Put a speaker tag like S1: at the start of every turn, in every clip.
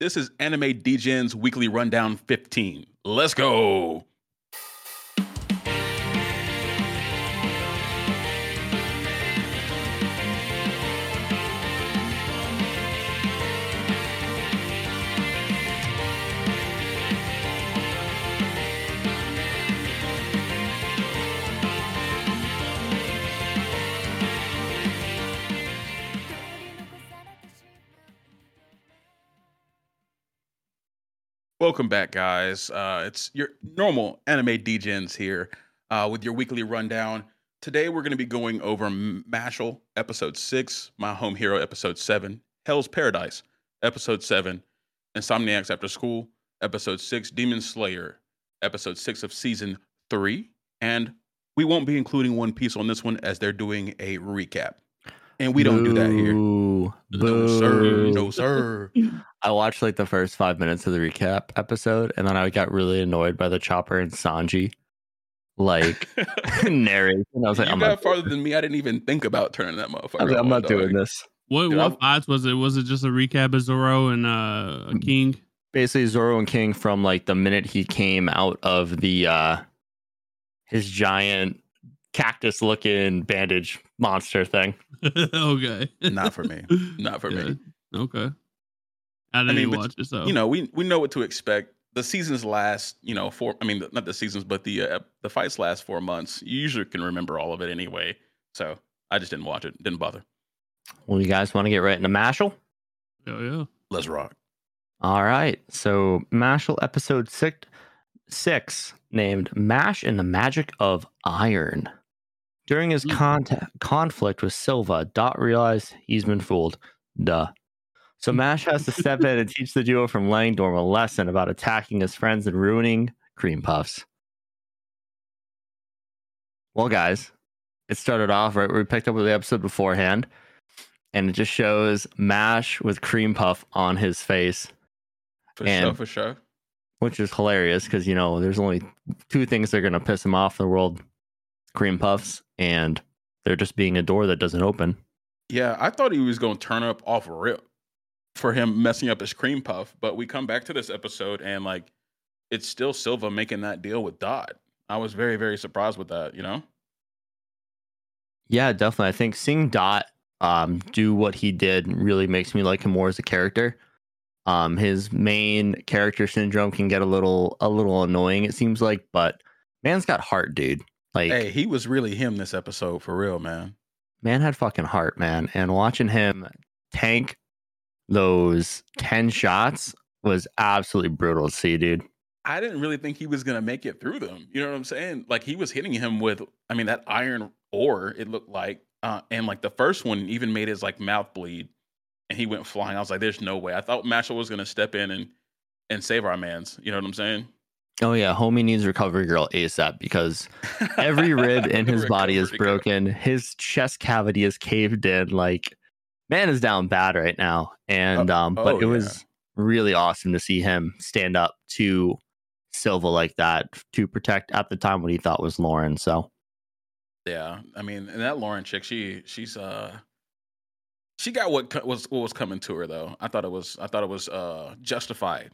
S1: This is Anime Degen's weekly rundown 15. Let's go. Welcome back, guys. Uh, it's your normal anime Degens here uh, with your weekly rundown. Today, we're going to be going over M- Mashle episode six, My Home Hero episode seven, Hell's Paradise episode seven, Insomniacs After School episode six, Demon Slayer episode six of season three, and we won't be including One Piece on this one as they're doing a recap, and we don't do that here.
S2: Boo.
S1: No sir, no sir.
S2: I watched like the first five minutes of the recap episode, and then I got really annoyed by the Chopper and Sanji like narration. I was like,
S1: you
S2: I'm
S1: got
S2: not,
S1: farther than me. I didn't even think about turning that motherfucker.
S2: I was like, I'm not doing
S1: dog.
S2: this.
S3: What
S1: Dude,
S3: what odds was it? Was it just a recap of Zoro and uh, a. King?
S2: Basically, Zoro and King from like the minute he came out of the uh his giant cactus looking bandage monster thing.
S3: okay.
S1: Not for me. Not for me.
S3: Okay. I didn't
S1: mean,
S3: even
S1: but,
S3: watch it, so
S1: You know, we we know what to expect. The seasons last, you know, four. I mean, not the seasons, but the uh, the fights last four months. You usually can remember all of it anyway. So I just didn't watch it. Didn't bother.
S2: Well, you guys want to get right into Mashle?
S3: yeah, yeah.
S1: Let's rock.
S2: All right. So Mashle episode six, six named Mash and the Magic of Iron. During his
S3: Mm.
S2: contact, conflict with Silva, Dot realized he's been fooled. Duh. So Mash has to step in and teach the duo from Langdorm a lesson about attacking his friends and ruining cream puffs. Well, guys, it started off right where we picked up with the episode beforehand, and it just shows Mash with cream puff on his face
S1: For
S2: And-
S1: sure. For sure.
S2: which is hilarious because you know there's only two things that are going to piss him off in the world cream puffs and they're just being a door that doesn't open
S1: Yeah, I thought he was going to turn up off rip for him messing up his cream puff, but we come back to this episode and like it's still Silva making that deal with Dot. I was very very surprised with that. You know.
S2: yeah definitely i think seeing dot um, do what he did really makes me like him more as a character um, his main character syndrome can get a little a little annoying it seems like but man's got heart dude like
S1: Hey, he was really him this episode for real, man.
S2: man had fucking heart, man. And watching him tank those 10 shots was absolutely brutal to see, dude.
S1: I didn't really think he was gonna make it through them. You know what I'm saying? Like he was hitting him with, I mean, that iron ore. It looked like, uh, and like the first one even made his like mouth bleed, and he went flying. I was like, "There's no way." I thought Mashle was gonna step in and and save our man's. You know what I'm saying?
S2: Oh, yeah. Homie needs recovery girl ASAP because every rib in his body is
S1: Recovery girl.
S2: broken. His chest cavity is caved in. Like, man is down bad right now. And, um, but
S1: oh,
S2: it was really awesome to see him stand up to Silva like that to protect at the time what he thought was Lauren. So,
S1: Yeah, I mean, and that Lauren chick, she she's uh she got what co- was what was coming to her though. I thought it was I thought it was uh justified.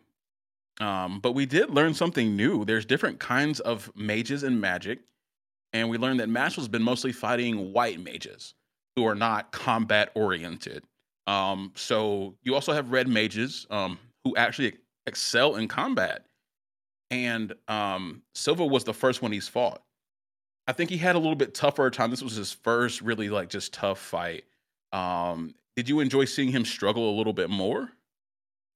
S1: Um, but we did learn something new. There's different kinds of mages and magic, and we learned that Mashle's been mostly fighting white mages who are not combat oriented. Um, so you also have red mages um, who actually excel in combat. And um, Silva was the first one he's fought. I think he had a little bit tougher time. This was his first really like just tough fight. Um, did you enjoy seeing him struggle a little bit more,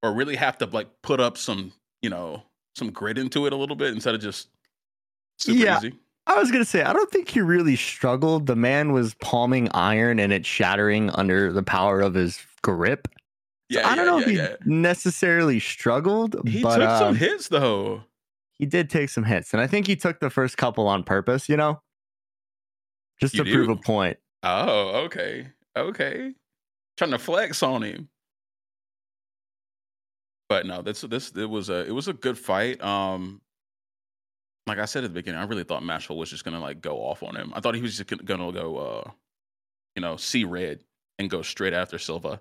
S1: or really have to like put up some, you know, some grit into it a little bit instead of just super
S2: Yeah.
S1: easy?
S2: I was gonna say, I don't think he really struggled. The man was palming iron and it shattering under the power of his grip. So
S1: Yeah,
S2: I don't
S1: yeah,
S2: know
S1: yeah,
S2: if he necessarily struggled,
S1: He
S2: but
S1: took some
S2: um,
S1: hits though.
S2: he did take some hits, and I think he took the first couple on purpose. You know, just
S1: You
S2: to prove a point.
S1: Oh, okay, okay. Trying to flex on him. But no, this this it was a it was a good fight. Um, like I said at the beginning, I really thought Mashle was just gonna like go off on him. I thought he was just gonna, gonna go, uh, you know, see red and go straight after Silva.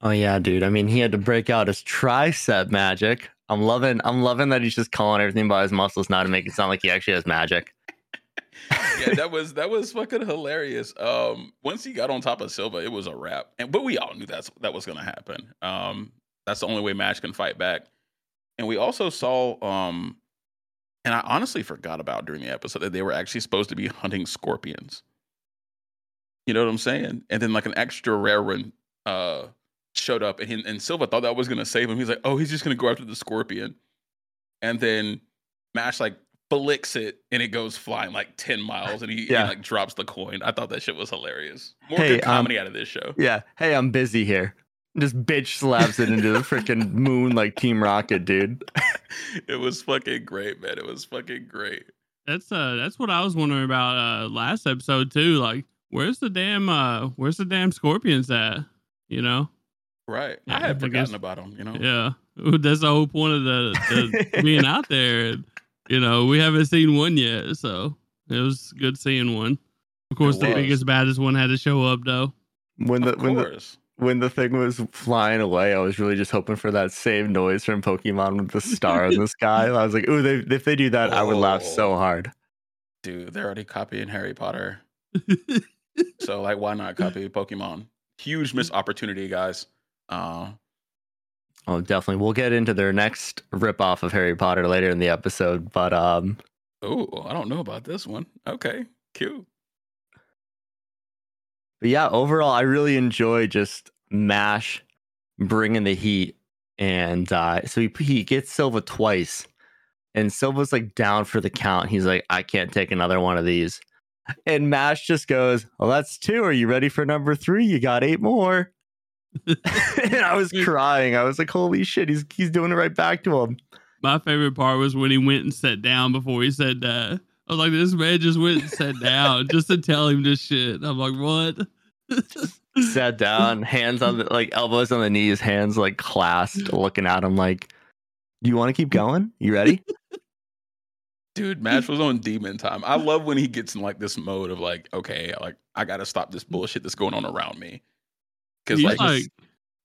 S2: Oh yeah, dude. I mean, he had to break out his tricep magic. I'm loving. I'm loving that he's just calling everything by his muscles now to make it sound like he actually has magic.
S1: yeah, that was that was fucking hilarious. Um, once he got on top of Silva, it was a wrap. And but we all knew that's that was gonna happen. Um, that's the only way Mash can fight back. And we also saw, um, and I honestly forgot about during the episode that they were actually supposed to be hunting scorpions. You know what I'm saying? And then like an extra rare one uh showed up, and he, and Silva thought that was gonna save him. He's like, oh, he's just gonna go after the scorpion, and then Mash like flicks it and it goes flying like 10 miles and he,
S2: Yeah.
S1: he, like drops the coin. I thought that shit was hilarious. More
S2: Hey,
S1: good
S2: um,
S1: comedy out of this show.
S2: Yeah. Hey, I'm busy here. Just bitch slaps it into the freaking moon like Team Rocket, dude.
S1: it was fucking great, man. It was fucking great.
S3: That's uh that's what I was wondering about uh last episode too. Like, where's the damn uh where's the damn scorpions at? You know?
S1: Right.
S3: Yeah,
S1: I had
S3: I
S1: forgotten
S3: guess-
S1: about them, you know?
S3: Yeah. That's the whole point of the, the being out there. And, you know, we haven't seen one yet, so it was good seeing one. Of course,
S1: It
S3: the
S1: was.
S3: biggest, baddest one had to show up though.
S2: When the
S1: of
S2: when the
S1: course.
S2: When the thing was flying away, I was really just hoping for that same noise from Pokemon with the star in the sky. I was like, ooh, they, if they do that, I would laugh so hard.
S1: Dude, they're already copying Harry Potter. So like why not copy Pokemon? Huge missed opportunity, guys. Uh
S2: Oh, definitely. We'll get into their next ripoff of Harry Potter later in the episode, but um,
S1: oh, I don't know about this one. Okay, cute.
S2: But yeah, overall, I really enjoy just Mash bringing the heat. And uh, so he, he gets Silva twice. And Silva's like down for the count. He's like, I can't take another one of these. And Mash just goes, Well, that's two. Are you ready for number three? You got eight more. and I was crying. I was like, Holy shit, he's he's doing it right back to him.
S3: My favorite part was when he went and sat down before he said that. I was like, this man just went and sat down just to tell him this shit. I'm like, what?
S2: Sat down, hands on the like elbows on the knees, hands like clasped, looking at him like, Do you want to keep going? You ready?
S1: Dude, Mash was on demon time. I love when he gets in like this mode of like, okay, like I gotta stop this bullshit that's going on around me. Because like,
S3: like,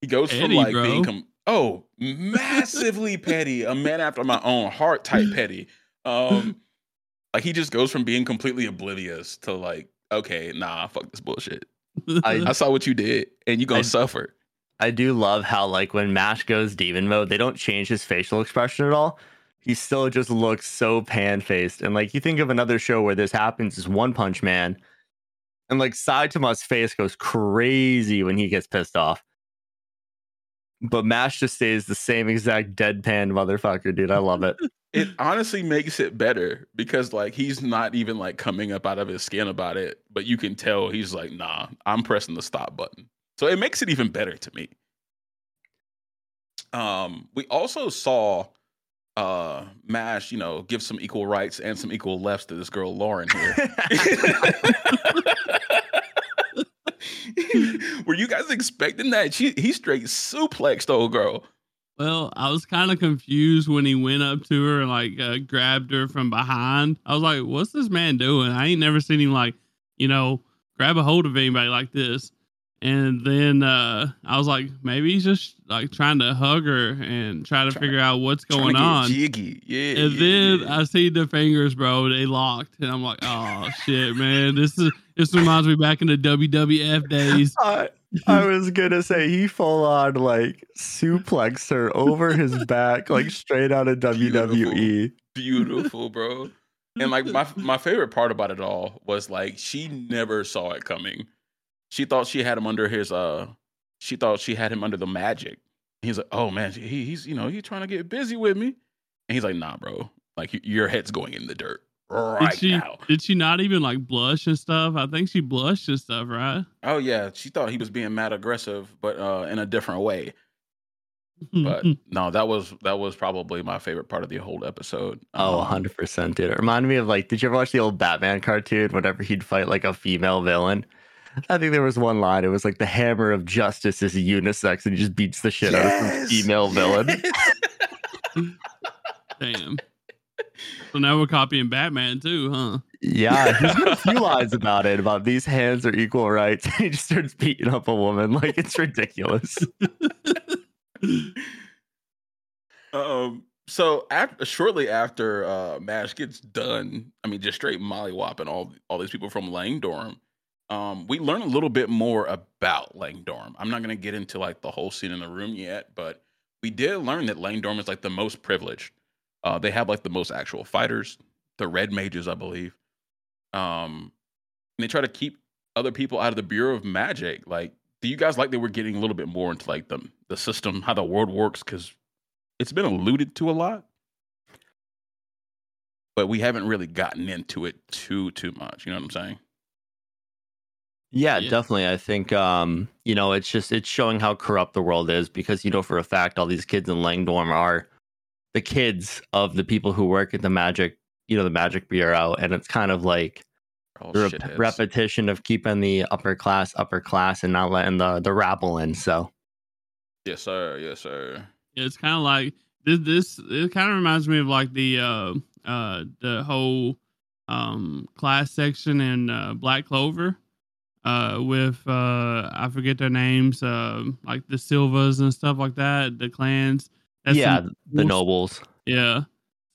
S1: he goes from like
S3: bro.
S1: being com- oh massively petty, a man after my own heart type petty. Um, like he just goes from being completely oblivious to like, okay, nah, fuck this bullshit.
S2: I-
S1: I saw what you did, and you gonna
S2: I-
S1: suffer.
S2: I do love how like when Mash goes demon mode, they don't change his facial expression at all. He still just looks so pan faced. And like you think of another show where this happens is One Punch Man. And like Saitama's face goes crazy when he gets pissed off. But Mash just stays the same exact deadpan motherfucker, dude. I love it.
S1: It honestly makes it better because like he's not even like coming up out of his skin about it, but you can tell he's like, nah, I'm pressing the stop button. So it makes it even better to me. Um, we also saw uh Mash, you know, give some equal rights and some equal lefts to this girl Lauren here. Were you guys expecting that? She he straight suplexed old girl.
S3: Well, I was kind of confused when he went up to her and like uh, grabbed her from behind. I was like, "What's this man doing?" I ain't never seen him like, you know, grab a hold of anybody like this. And then uh, I was like, maybe he's just like trying to hug her and try to
S1: Trying-
S3: figure out what's going on.
S1: Jiggy. Yeah.
S3: And
S1: yeah,
S3: then
S1: yeah.
S3: I see the fingers, bro. They locked, and I'm like, "Oh shit, man! This is this reminds me back in the WWF days."
S2: I, I was gonna say he full on like suplexed her over his back, like straight out of. WWE.
S1: beautiful, bro. And like my my favorite part about it all was like she never saw it coming. She thought she had him under his uh she thought she had him under the magic. He's like, "Oh man, he, he's you know, he's trying to get busy with me." And he's like, "Nah, bro. Like your head's going in the dirt right
S3: did she
S1: now."
S3: did she not even like blush and stuff? I think she blushed and stuff, right?
S1: Oh yeah, she thought he was being mad aggressive, but uh in a different way. But no, that was that was probably my favorite part of the whole episode.
S2: Oh,
S1: Um,
S2: 100% dude. It reminded me of like, did you ever watch the old Batman cartoon? Whenever he'd fight like a female villain, I think there was one line. It was like the hammer of justice is unisex, and he just beats the shit out of some female villain.
S3: Damn. So now we're copying Batman too, huh?
S2: Yeah, he's got a few lines about it. About these hands are equal rights. he just starts beating up a woman like it's ridiculous.
S1: Um. So after shortly after uh Mash gets done, I mean, just straight mollywhopping all all these people from Langdorm. Um, we learn a little bit more about Langdorm. I'm not gonna get into like the whole scene in the room yet, but we did learn that Langdorm is like the most privileged. Uh, they have like the most actual fighters, the red mages, I believe. Um, and they try to keep other people out of the Bureau of Magic. Like, do you guys like that we're getting a little bit more into like the the system, how the world works? Because it's been alluded to a lot, but we haven't really gotten into it too too much. You know what I'm saying?
S2: Yeah,
S3: Yeah.
S2: definitely. I think um, you know, it's just it's showing how corrupt the world is because you know for a fact all these kids in Langdorm are the kids of the people who work at the magic, you know, the magic bureau, and it's kind of like
S1: All
S2: the rep- repetition of keeping the upper class upper class and not letting the the rabble in. So
S1: Yes, sir. Yes, sir.
S3: it's kind of like this. This it kind of reminds me of like the uh uh the whole um class section in uh, Black Clover. Uh, with uh, I forget their names, uh, like the Silvas and stuff like that, the clans. That's
S2: yeah,
S3: some-
S2: the nobles.
S3: Yeah.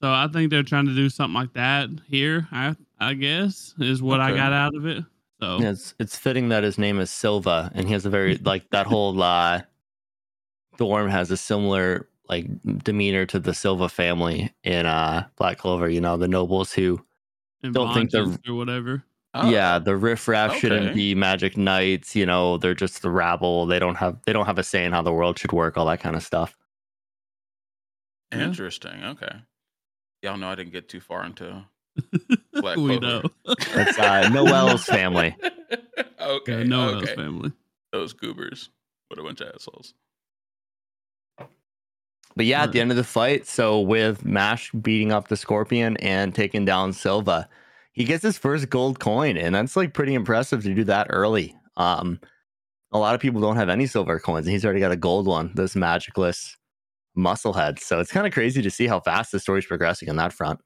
S3: So I think they're trying to do something like that here. I I guess is what I got out of it. So
S2: Yeah, it's it's fitting that his name is Silva and he has a very like that whole uh Dorm has a similar like demeanor to the Silva family in uh Black Clover, you know, the nobles who
S3: and
S2: don't think they're-
S3: or whatever.
S1: Oh,
S2: yeah, the riffraff shouldn't be magic knights, you know, they're just the rabble. They don't have they don't have a say in how the world should work, all that kind of stuff.
S3: Yeah.
S1: Interesting. Okay. Y'all know I didn't get too far into Black
S3: we know.
S2: That's uh Noelle's family.
S1: okay.
S3: Yeah, no
S1: okay.
S3: family.
S1: Those goobers. What a bunch of assholes.
S2: But yeah, at the end of the fight, so with Mash beating up the Scorpion and taking down Silva, he gets his first gold coin, and that's like pretty impressive to do that early. Um, a lot of people don't have any silver coins, and he's already got a gold one. This magicless musclehead, so it's kind of crazy to see how fast the story's progressing on that front.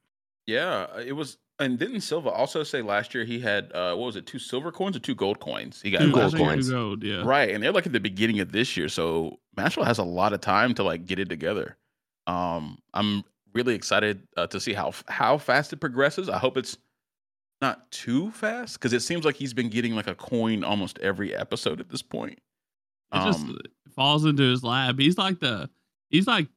S1: Yeah, uh, it was. And didn't Silva also say last year he had uh what was it, two silver coins or two gold coins? He got
S2: Two
S3: Two-
S2: gold
S1: last
S3: think
S1: year.
S2: coins.
S3: Two gold, yeah.
S1: Right, and they're like at the beginning of this year, so Mashville has a lot of time to like get it together. Um, I'm really excited uh, to see how how fast it progresses. I hope it's not too fast because it seems like he's been getting like a coin almost every episode at this point.
S3: It just
S1: Um,
S3: falls into his lap. He's like the he's like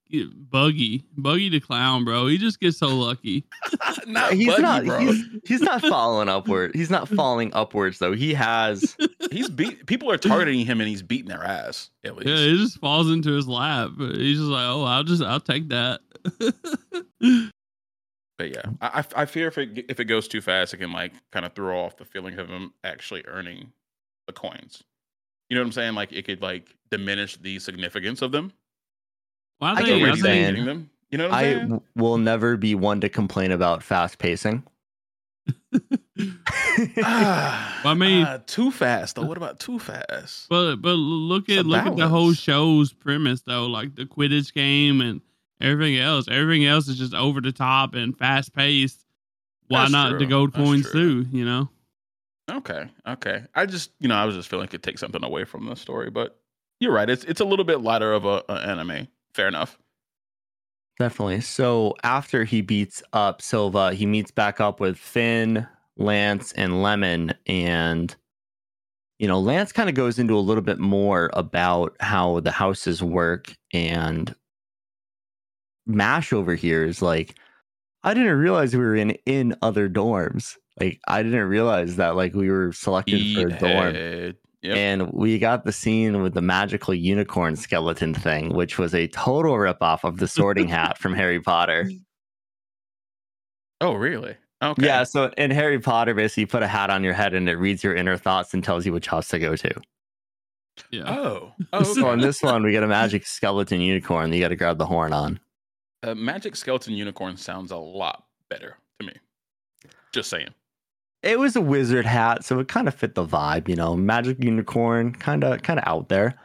S3: Buggy, Buggy the clown, bro. He just gets so lucky.
S1: not
S2: he's
S1: Buggy,
S2: not.
S1: bro.
S2: He's, he's not falling upward. He's not falling upwards though. He has.
S1: He's beat. People are targeting him, and he's beating their ass. At least.
S3: Yeah, it just falls into his lap. He's just like, oh, I'll just I'll take that.
S1: But yeah, I, I I fear if it if it goes too fast, it can like kind of throw off the feeling of him actually earning the coins. You know what I'm saying? Like it could like diminish the significance of them.
S3: Well,
S2: I
S3: I
S2: get what you're
S1: he's
S3: I think
S2: saying.
S1: them. You know what I'm
S2: I
S1: saying?
S2: will never be one to complain about fast pacing.
S1: Ah,
S3: I mean-
S1: ah, too fast though. What about too fast?
S3: But but look at look at the whole show's premise though, like the Quidditch game and everything else. Everything else is just over the top and fast paced. Why
S1: That's
S3: not the gold
S1: That's
S3: coins
S1: true.
S3: too? You know.
S1: Okay, okay. I just you know I was just feeling it could take something away from the story, but you're right. It's it's a little bit lighter of a, a anime. Fair enough.
S2: Definitely. So after he beats up Silva, he meets back up with Finn, Lance, and Lemon. And, you know, Lance kind of goes into a little bit more about how the houses work. And Mash over here is like, I didn't realize we were in, in other dorms. Like, I didn't realize that, like, we were selected for a dorm.
S1: Meathead. Yep.
S2: And we got the scene with the magical unicorn skeleton thing, which was a total ripoff of the sorting hat from Harry Potter.
S1: Oh, really? Okay.
S2: Yeah, so in Harry Potter, basically, you put a hat on your head and it reads your inner thoughts and tells you which house to go to.
S3: Yeah.
S1: Oh. oh
S2: So in this one, we get a magic skeleton unicorn that you got to grab the horn on.
S1: uh, Magic Skeleton Unicorn sounds a lot better to me. Just saying.
S2: It was a wizard hat, so it kind of fit the vibe, you know. Magic unicorn, kind of, kind of out there.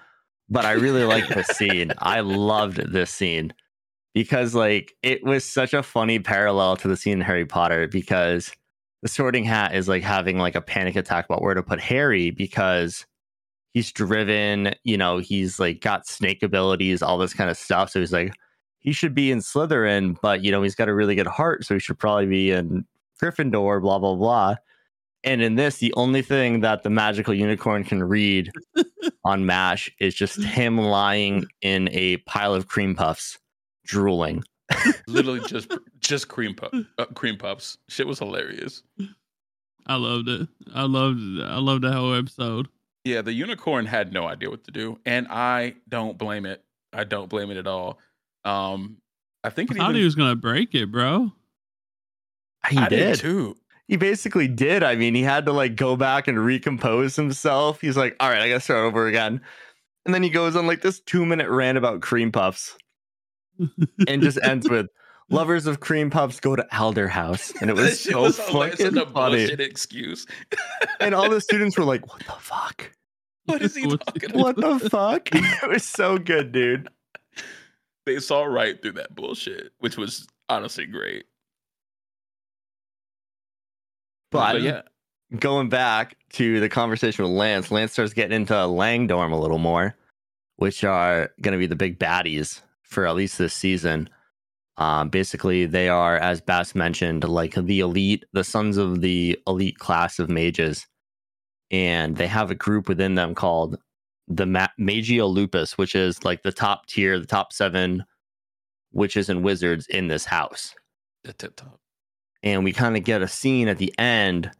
S2: But I really like the scene. I loved this scene because, like, it was such a funny parallel to the scene in Harry Potter. Because the Sorting Hat is like having like a panic attack about where to put Harry because he's driven. You know, he's like got snake abilities, all this kind of stuff. So he's like, he should be in Slytherin, but you know, he's got a really good heart, so he should probably be in Gryffindor. Blah blah blah. And in this, the only thing that the magical unicorn can read on MASH is just him lying in a pile of cream puffs, drooling.
S1: Literally just just cream puff, uh, cream puffs. Shit was hilarious.
S3: I loved it. I loved I loved the whole episode.
S1: Yeah, the unicorn had no idea what to do, and I don't blame it. I don't blame it at all. Um, I think
S3: I thought
S1: even,
S3: he was gonna break it, bro.
S2: He
S1: I
S2: did.
S1: too.
S2: He basically did. I mean, he had to like go back and recompose himself. He's like, all right, I gotta start over again. And then he goes on like this two minute rant about cream puffs and just ends with lovers of cream puffs go to Adler House. And it was so
S1: was
S2: fucking
S1: such a
S2: funny.
S1: bullshit excuse.
S2: And all the students were like, what the fuck?
S1: what is he
S3: What's-
S1: talking about?
S2: What the fuck? it was so good, dude.
S1: They saw right through that bullshit, which was honestly great.
S2: But
S1: yeah,
S2: going back to the conversation with Lance, Lance starts getting into Langdorm a little more, which are going to be the big baddies for at least this season. Um, basically, they are, as Bass mentioned, like the elite, the sons of the elite class of mages, and they have a group within them called the Ma- Magia Lupus, which is like the top tier, the top seven witches and wizards in this house
S1: the tip top.
S2: And we kind of get a scene at the end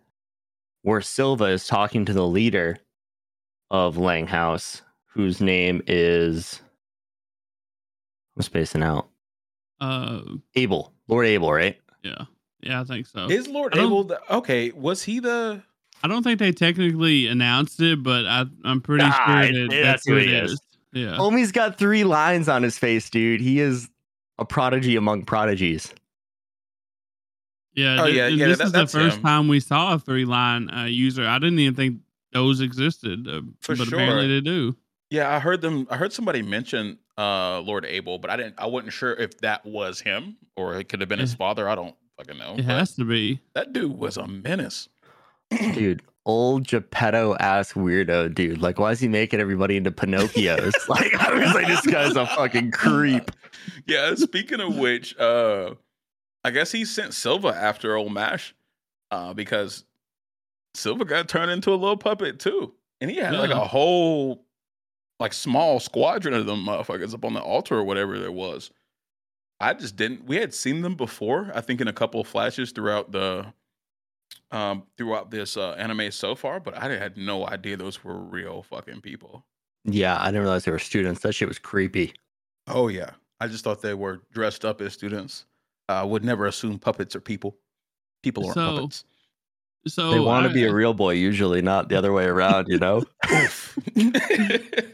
S2: where Silva is talking to the leader of Langhouse, whose name is I'm spacing out.
S3: Uh,
S2: Abel, Lord Abel, right?
S3: yeah, yeah, I think so.
S1: Is Lord Abel the okay? Was he the?
S3: I don't think they technically announced it, but I, I'm pretty
S2: Ah,
S3: sure
S2: it-
S3: that
S2: yeah,
S3: that's
S2: that's who
S3: who it is.
S2: is.
S3: Yeah.
S2: Homie's got three lines on his face, dude. He is a prodigy among prodigies.
S3: Yeah,
S1: Oh,
S3: thi-
S1: yeah, yeah,
S3: This
S1: that-
S3: is the first
S1: him.
S3: time we saw a three line uh, user. I didn't even think those existed, uh,
S1: For
S3: but
S1: sure.
S3: apparently they do.
S1: Yeah, I heard them. I heard somebody mention uh Lord Abel, but I didn't. I wasn't sure if that was him or it could have been his father. I don't fucking know.
S3: It has to be.
S1: That dude was a menace.
S2: Dude, old Geppetto ass weirdo, dude. Like, why is he making everybody into Pinocchios? like, I was like, this guy's a fucking creep.
S1: Yeah. Speaking of which, uh I guess he sent Silva after old Mash, uh, because Silva got turned into a little puppet too, and he had like a whole like small squadron of them motherfuckers up on the altar or whatever there was. I just didn't. We had seen them before. I think in a couple of flashes throughout the um throughout this uh, anime so far, but I had no idea those were real fucking people.
S2: Yeah, I didn't realize they were students. That shit was creepy.
S1: Oh yeah, I just thought they were dressed up as students. I would never assume puppets are people. People aren't
S3: So-
S1: puppets.
S3: So
S2: they want to be a real boy, usually, not the other way around, you know?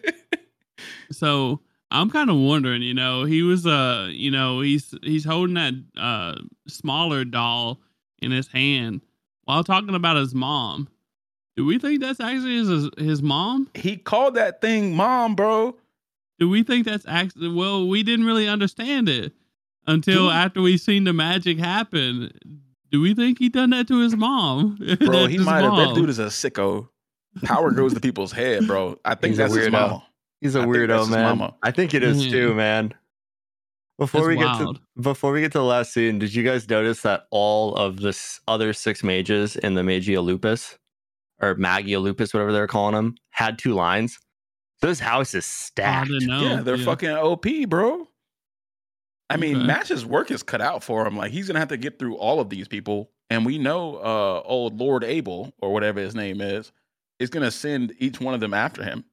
S3: So I'm kind of wondering, you know, he was uh, you know, he's he's holding that uh smaller doll in his hand while talking about his mom. Do we think that's actually his his mom?
S1: he called that thing mom, bro.
S3: Do we think that's actually well, we didn't really understand it until
S1: Dude.
S3: after we seen the magic happen. Do we think he done that to his mom?
S1: Bro, he might have. That dude is a sicko. Power goes to people's head, bro. I think
S2: He's a
S1: that's his
S2: weirdo.
S1: mama.
S2: He's a
S1: I
S2: weirdo, man. I think it is
S3: Yeah.
S2: too, man. Before
S3: That's
S2: we get to before we get to the last scene, did you guys notice that all of the other six mages in the Magia Lupus or Magia Lupus, whatever they're calling them, had two lines? This house is
S3: I
S2: stacked.
S3: didn't know.
S1: yeah, they're fucking OP, bro. I mean,
S3: Okay.
S1: Mash's work is cut out for him. Like he's gonna have to get through all of these people, and we know uh old Lord Abel or whatever his name is is gonna send each one of them after him,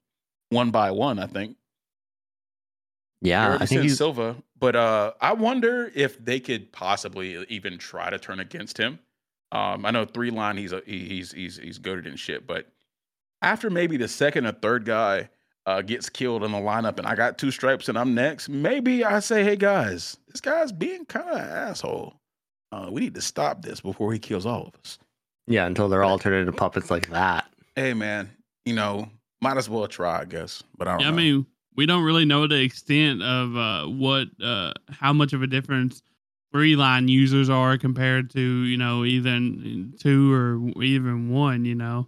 S1: one by one. I think.
S2: Yeah, I think he's
S1: Silva, but uh, I wonder if they could possibly even try to turn against him. Um, I know three line he's a, he's he's he's goaded and shit, but after maybe the second or third guy uh, gets killed in the lineup, and I got two stripes and I'm next, maybe I say, hey guys, this guy's being kind of an asshole. Uh, we need to stop this before he kills all of us.
S2: yeah, until they're all turned into puppets like that.
S1: Hey man, you know, might as well try, I guess. But I don't
S3: Yeah, I mean, we don't really know the extent of uh, what, uh, how much of a difference three line users are compared to you know even two or even one. You know,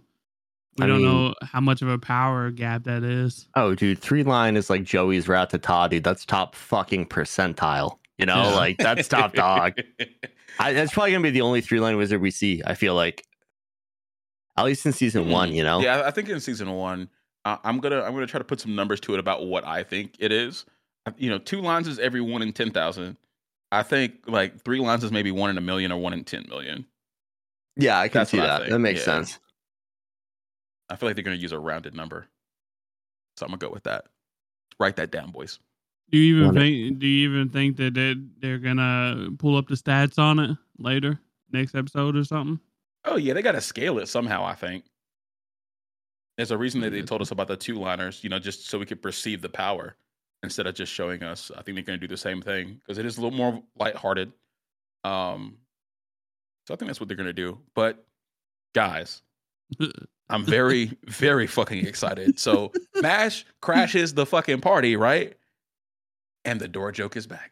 S3: we
S2: I
S3: don't
S2: mean-
S3: know how much of a power gap that is.
S2: Oh, dude, three line is like Joey's Rattata, dude. That's top fucking percentile. You know,
S3: Yeah.
S2: like that's top dog. I, that's probably gonna be the only three line wizard we see. I feel like, at least in season one. You know.
S1: Yeah, I think in season one, uh, I'm gonna I'm gonna try to put some numbers to it about what I think it is. Uh, You know, two lines is every one in ten thousand. I think like three lines is maybe one in a million or one in ten million.
S2: yeah, I can
S1: That's
S2: see that. That makes
S1: yeah.
S2: sense.
S1: I feel like they're gonna use a rounded number, so I'm gonna go with that. Write that down, boys.
S3: Do you even
S2: Want
S3: think? Do you even think that they they're gonna pull up the stats on it later, next episode or something?
S1: Oh yeah, they got to scale it somehow. I think there's a reason that they told us about the two liners. You know, just so we could perceive the power instead of just showing us. I think they're going to do the same thing because it is a little more lighthearted. Um, so I think that's what they're going to do. But guys, I'm very, very fucking excited. So Mash crashes the fucking party, right? And the door joke is back.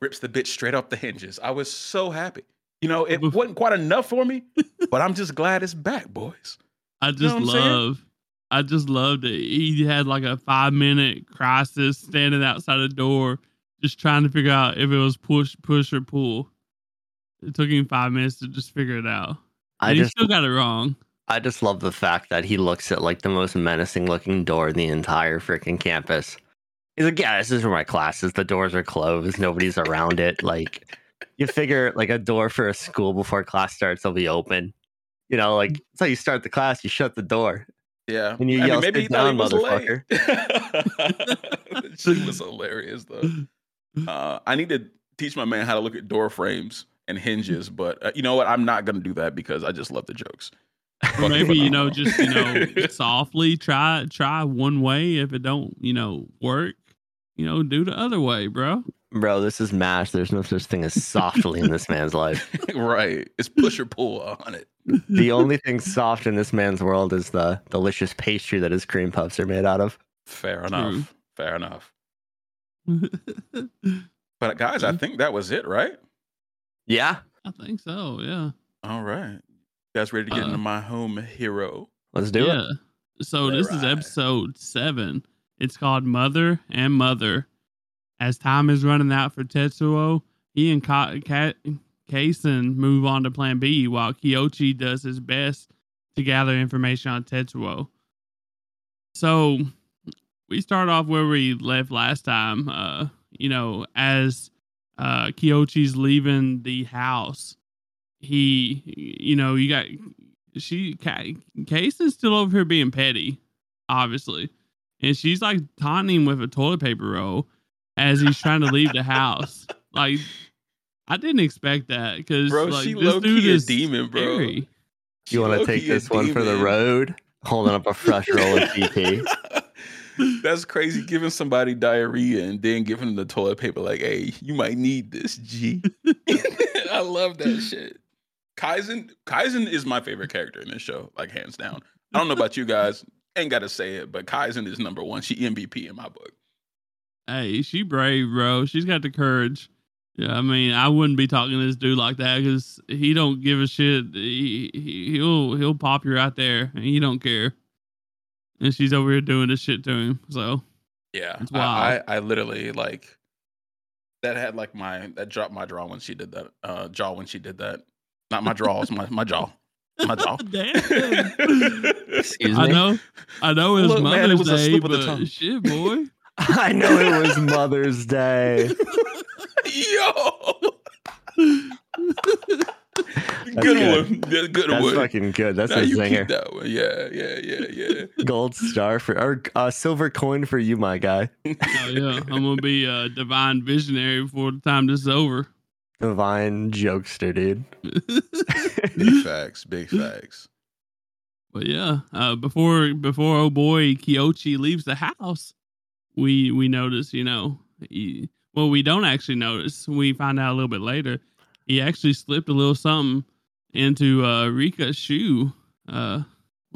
S1: Rips the bitch straight off the hinges. I was so happy. You know, it wasn't quite enough for me, but I'm just glad it's back, boys.
S3: I just
S1: what I'm saying?
S3: love. I just loved it. He had like a five minute crisis standing outside the door, just trying to figure out if it was push, push or pull. It took him five minutes to just figure it out.
S2: I
S3: And he
S2: just,
S3: still got it wrong.
S2: I just love the fact that he looks at like the most menacing looking door in the entire freaking campus. He's like, yeah, this is where my class is. The doors are closed. Nobody's around it. Like, you figure like a door for a school before class starts will be open. You know, like that's how you start the class. You shut the door.
S1: Yeah.
S2: And you yell, "Sit
S1: he thought
S2: down, motherfucker."
S1: she was hilarious though. Uh, I need to teach my man how to look at door frames and hinges, but uh, you know what? I'm not gonna do that because I just love the jokes.
S3: Or maybe you know, just you know, softly try try one way. If it don't, you know, work, you know, do the other way, bro.
S2: Bro, this is MASH. There's no such thing as softly in this man's life.
S1: right. It's push or pull on it.
S2: The only thing soft in this man's world is the delicious pastry that his cream puffs are made out of.
S1: Fair
S3: True.
S1: enough. Fair enough. But guys, I think that was it, right?
S2: Yeah.
S3: I think so. Yeah.
S1: All right. You guys ready to get
S3: Uh,
S1: into my home hero?
S2: Let's do it.
S3: yeah. So this is episode seven. It's called Mother and Mother. As time is running out for Tetsuo, he and Ka- Ka- Kaisen move on to Plan B, while Kyoichi does his best to gather information on Tetsuo. So we start off where we left last time. Uh, you know, as uh, Kyoichi's leaving the house, he, you know, you got she Ka- Kaisen's still over here being petty, obviously, and she's like taunting him with a toilet paper roll as he's trying to leave the house. Like, I didn't expect that because
S1: Bro,
S3: like,
S1: she
S3: this
S1: low-key
S3: dude
S1: a
S3: is
S1: demon, bro.
S3: scary.
S2: You want to take this one for the road? Holding up a fresh roll of GP.
S1: That's crazy. Giving somebody diarrhea and then giving them the toilet paper, like, hey, you might need this, G. I love that shit. Kaizen, Kaizen is my favorite character in this show, like hands down. I don't know about you guys, ain't got to say it, but Kaizen is number one. She MVP in my book.
S3: Hey, she brave, bro. She's got the courage. Yeah, I mean, I wouldn't be talking to this dude like that because he don't give a shit. He, he he'll he'll pop you right there, and he don't care. And she's over here doing this shit to him. So
S1: Yeah,
S3: It's
S1: I. I, I literally like that had like my that dropped my jaw when she did that. Uh, jaw when she did that. Not my draws, my my jaw, my jaw.
S3: Damn.
S2: Excuse
S3: I
S2: me.
S3: know, I know it's
S1: Look, man, it
S3: Mother's
S1: was a
S3: Day,
S1: slip of the
S3: but
S1: tongue.
S3: shit, boy.
S2: I know it was Mother's Day.
S1: Yo, good
S2: good.
S1: one. Yeah, good
S2: That's
S1: one.
S2: fucking good. That's
S1: Now
S2: a
S1: you keep
S2: zinger.
S1: that one. Yeah, yeah, yeah, yeah.
S2: Gold star for or uh, silver coin for you, my guy.
S3: Oh yeah, I'm gonna be a divine visionary before the time this is over.
S2: Divine jokester, dude.
S1: big facts. Big facts.
S3: But yeah, uh, before before oh boy Kyoichi leaves the house, we we notice you know he, well we don't actually notice. We find out a little bit later. He actually slipped a little something into uh, Rika's shoe. Uh,
S1: A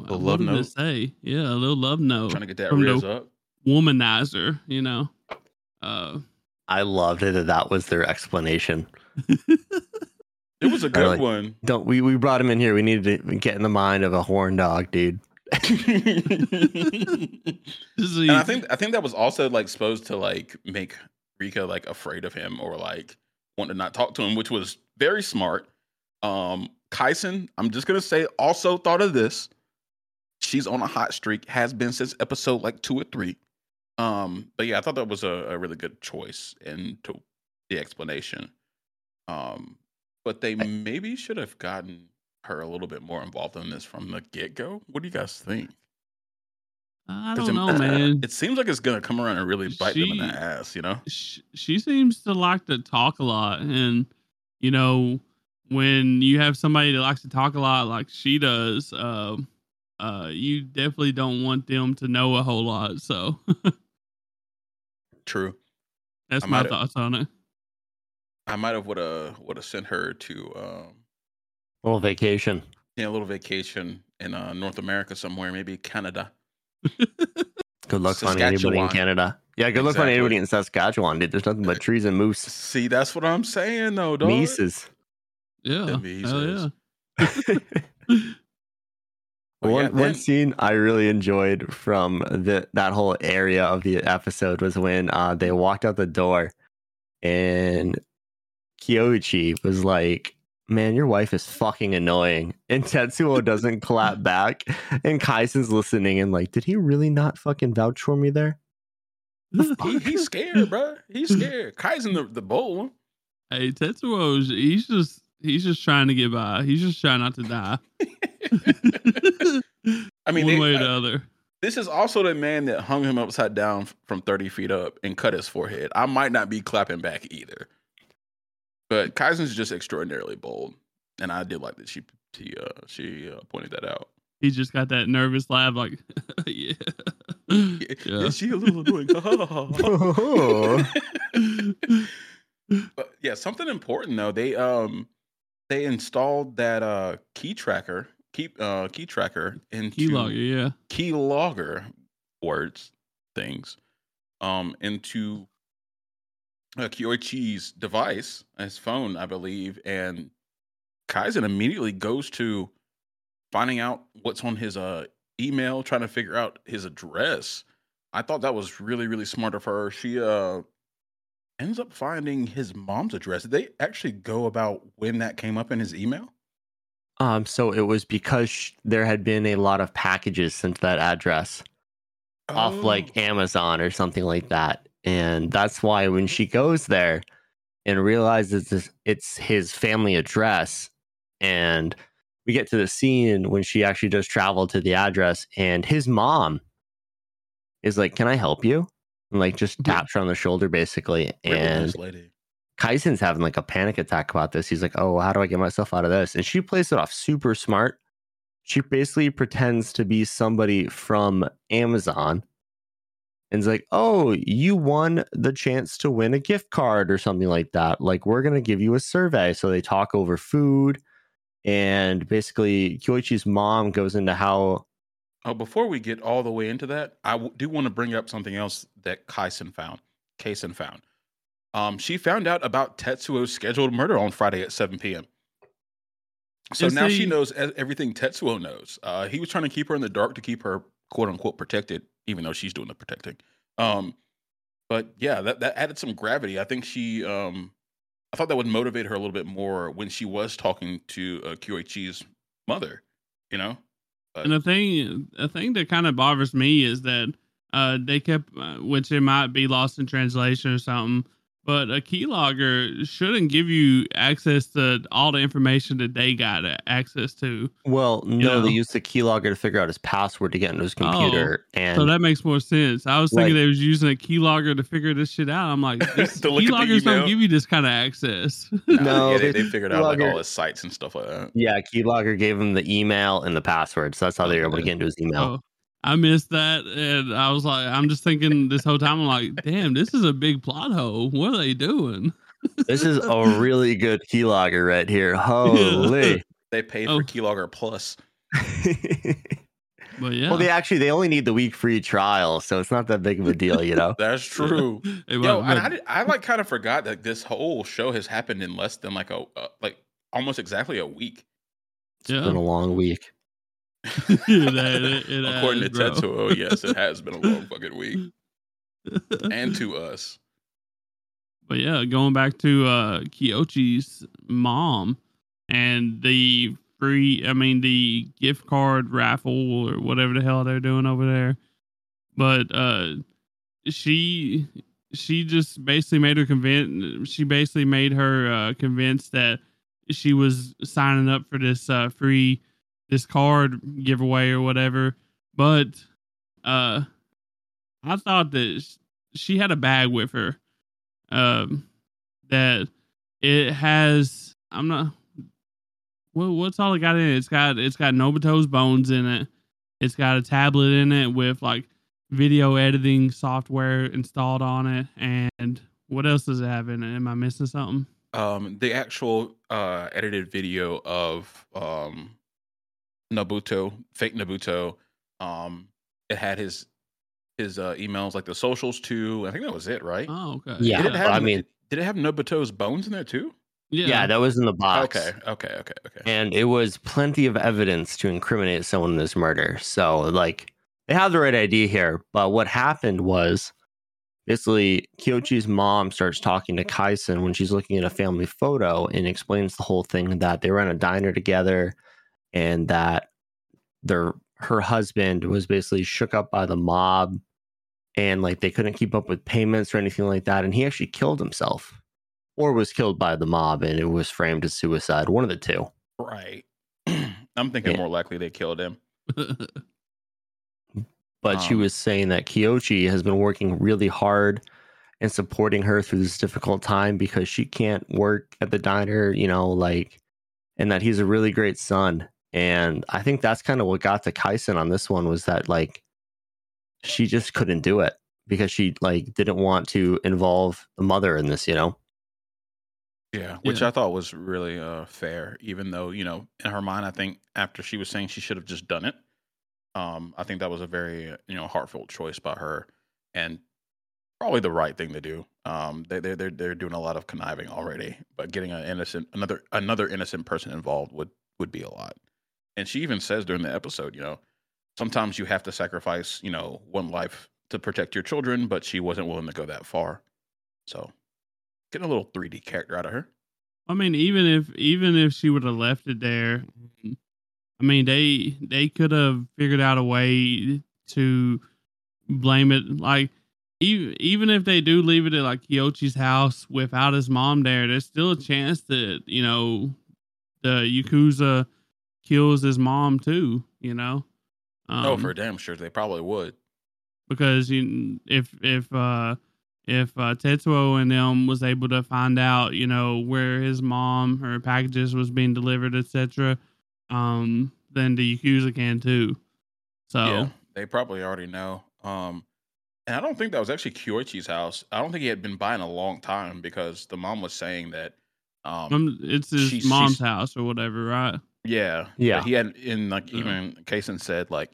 S3: what
S1: love
S3: did it
S1: note?
S3: say? Yeah, a little love note.
S1: Trying to get that
S3: From the-
S1: up.
S3: Womanizer, you know. Uh,
S2: I loved it that that was their explanation.
S1: It was a good
S2: like-
S1: one.
S2: Don't we? We brought him in here. We needed to get in the mind of a horn dog, dude.
S1: And I think I think that was also like supposed to like make Rika like afraid of him or like want to not talk to him, which was very smart. Um Kyson, I'm just gonna say, also thought of this. She's on a hot streak, has been since episode like two or three. Um, but yeah, I thought that was a, a really good choice into the explanation. Um, but they maybe should have gotten her a little bit more involved in this from the get go. What do you guys think?
S3: I don't
S1: it-
S3: know, man.
S1: It seems like it's gonna come around and really bite them in the ass, you know?
S3: She, she seems to like to talk a lot, and you know, when you have somebody that likes to talk a lot, like she does, um, uh, you definitely don't want them to know a whole lot. So
S1: True.
S3: that's
S1: I
S3: my thoughts on it.
S1: I might have would have would have sent her to um
S2: little vacation.
S1: yeah, a little vacation in uh, North America somewhere, maybe Canada.
S2: Good luck finding anybody in Canada. Yeah, good luck finding anybody in Saskatchewan, dude. There's nothing but trees and moose.
S1: See, that's what I'm saying though, dog.
S2: Mises.
S3: Yeah, hell
S1: Mises.
S3: yeah.
S1: But
S2: one
S1: yeah,
S2: one scene I really enjoyed from the that whole area of the episode was when uh, they walked out the door and Kyoichi was like, Man, your wife is fucking annoying. And Tetsuo doesn't clap back. And Kaisen's listening and like, did he really not fucking vouch for me there?
S1: he, he's scared, bro. He's scared. Kaizen the, the bold one.
S3: Hey, Tetsuo, he's just he's just trying to get by. He's just trying not to die.
S1: I mean,
S3: one
S1: they-
S3: way or
S1: I-
S3: the other.
S1: this is also the man that hung him upside down from 30 feet up and cut his forehead. I might not be clapping back either. But Kaizen's just extraordinarily bold. And I did like that she she uh she uh, pointed that out.
S3: He just got that nervous laugh, like, yeah, yeah.
S1: Is she a little annoying? but yeah, something important though. They um they installed that uh key tracker, key uh key tracker into
S3: Keylogger, yeah.
S1: key logger words things um into uh, Kyoichi's device, his phone, I believe, and Kaizen immediately goes to finding out what's on his uh email, trying to figure out his address. I thought that was really, really smart of her. She uh ends up finding his mom's address. Did they actually go about when that came up in his email?
S2: Um, so it was because sh- there had been a lot of packages sent to that address off like
S1: Oh.
S2: Amazon or something like that. And that's why when she goes there and realizes this, it's his family address, and we get to the scene when she actually does travel to the address, and his mom is like, Can I help you? And like just taps her on the shoulder basically. And. Kaisen's having like a panic attack about this. He's like, "Oh, how do I get myself out of this?" And she plays it off super smart. She basically pretends to be somebody from Amazon and's like, "Oh, you won the chance to win a gift card or something like that. Like, we're going to give you a survey." So they talk over food and basically Kyoichi's mom goes into how
S1: Oh, before we get all the way into that, I w- do want to bring up something else that Kaisen found. Kaisen found. Um, she found out about Tetsuo's scheduled murder on Friday at 7 p.m. So
S3: Is
S1: now she knows everything Tetsuo knows. Uh, he was trying to keep her in the dark to keep her quote unquote protected, even though she's doing the protecting. Um, but yeah, that, that added some gravity. I think she, um, I thought that would motivate her a little bit more when she was talking to uh, Kyoichi's mother, you know?
S3: And the thing, the thing that kind of bothers me is that uh, they kept, uh, which it might be lost in translation or something, but a keylogger shouldn't give you access to all the information that they got access to.
S2: well, no,
S3: know?
S2: they used the keylogger to figure out his password to get into his oh, computer and
S3: so that makes more sense. I was thinking
S2: Like-
S3: they was using a keylogger to figure this shit out. I'm like, this,
S1: To look at the
S3: keyloggers
S1: email.
S3: don't give you this kind of access.
S1: Nah,
S2: No,
S1: yeah, they,
S2: they-
S1: they figured out like all his sites and stuff like that.
S2: Yeah, Keylogger gave him the email and the password, so that's how they were able to get into his email.
S3: Oh, I missed that, and I was like, I'm just thinking this whole time. I'm like, damn, this is a big plot hole. What are they doing?
S2: This is a really good keylogger right here. Holy!
S1: They paid
S3: Oh.
S1: for Keylogger Plus.
S3: But yeah,
S2: Well, they actually they only need the week free trial, so it's not that big of a deal, you know.
S1: That's true.
S3: Hey,
S1: Yo,
S3: well,
S1: and I, did- I like kind of forgot that this whole show has happened in less than like a uh, like almost exactly a week.
S2: It's been a long week.
S3: It- it-
S1: According
S3: has,
S1: to
S3: bro.
S1: Tetsuo, yes, it has been a long fucking week, and to us.
S3: But yeah, going back to uh Kyoichi's mom and the free I mean the gift card raffle or whatever the hell they're doing over there. But uh she she just basically made her convinced she basically made her uh convinced that she was signing up for this uh free this card giveaway or whatever. But uh I thought that she had a bag with her um that it has I'm not what what's all it got in it? It's got it's got Nobuto's bones in it. It's got a tablet in it with like video editing software installed on it and what else does it have in it? Am I missing something?
S1: Um, the actual uh edited video of um Nobuto, fake Nobuto, um, it had his his uh emails like the socials too. I think that was it, right?
S3: Oh, okay.
S2: Yeah,
S1: did it have,
S2: I mean-
S1: did it have Nobuto's bones in there too?
S3: yeah.
S2: Yeah, that was in the box.
S1: Okay, okay, okay, okay.
S2: and it was plenty of evidence to incriminate someone in this murder. So, like, they have the right idea here. But what happened was basically Kyoichi's mom starts talking to Kasen when she's looking at a family photo and explains the whole thing that they were in a diner together and that their her husband was basically shook up by the mob and like they couldn't keep up with payments or anything like that and he actually killed himself or was killed by the mob and it was framed as suicide one of the two
S1: Right. I'm thinking
S2: Yeah.
S1: More likely they killed him.
S2: but she
S1: Um,
S2: was saying that Kyoichi has been working really hard and supporting her through this difficult time because she can't work at the diner, you know, like, and that he's a really great son. And I think that's kind of what got to Kasen on this one was that like she just couldn't do it because she like didn't want to involve the mother in this, you know.
S1: Yeah, which
S3: Yeah.
S1: I thought was really uh fair, even though, you know, in her mind, I think after she was saying she should have just done it. Um, I think that was a very, uh, you know, heartfelt choice by her and probably the right thing to do. Um, they they they're they're doing a lot of conniving already, but getting an innocent another another innocent person involved would would be a lot. And she even says during the episode, you know, sometimes you have to sacrifice, you know, one life to protect your children, but she wasn't willing to go that far. So, getting a little 3D character out of her.
S3: I mean, even if even if she would have left it there, I mean they they could have figured out a way to blame it. Like even even if they do leave it at like Kyoichi's house without his mom there, there's still a chance that you know the Yakuza kills his mom too. You know. Um,
S1: oh, for damn sure, they probably would.
S3: because you, if if uh if uh, Tetsuo and them was able to find out, you know, where his mom her packages was being delivered, etc., um, then the Yakuza can too. So
S1: Yeah, they probably already know. Um, and I don't think that was actually Kyoichi's house. I don't think he had been by in a long time because the mom was saying that. Um,
S3: um, it's his
S1: she's-
S3: mom's
S1: she's-
S3: house or whatever, right?
S1: Yeah,
S2: Yeah.
S1: but He had in like
S3: Yeah.
S1: even Kasen said like,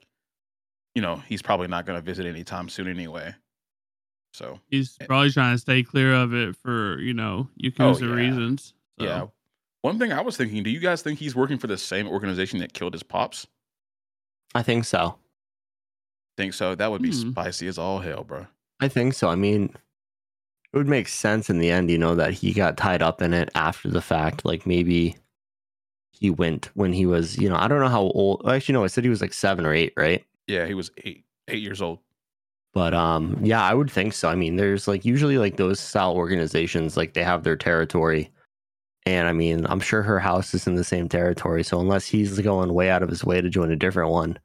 S1: you know, he's probably not going to visit anytime soon anyway. So
S3: He's
S1: Eh.
S3: probably trying to stay clear of it for you know Yakuza
S1: yeah.
S3: reasons. So.
S1: yeah. One thing I was thinking, do you guys think he's working for the same organization that killed his pops?
S2: I think so.
S1: Think so? That would be
S3: Hmm.
S1: spicy as all hell, bro.
S2: I think so. I mean, it would make sense in the end, you know, that he got tied up in it after the fact. Like maybe he went when he was, you know, I don't know how old. Actually, no, I said he was like seven or eight, right?
S1: Yeah, he was eight eight years old.
S2: But um, yeah, I would think so. I mean, there's like usually like those style organizations, like they have their territory. And I mean, I'm sure her house is in the same territory. So unless he's going way out of his way to join a different one,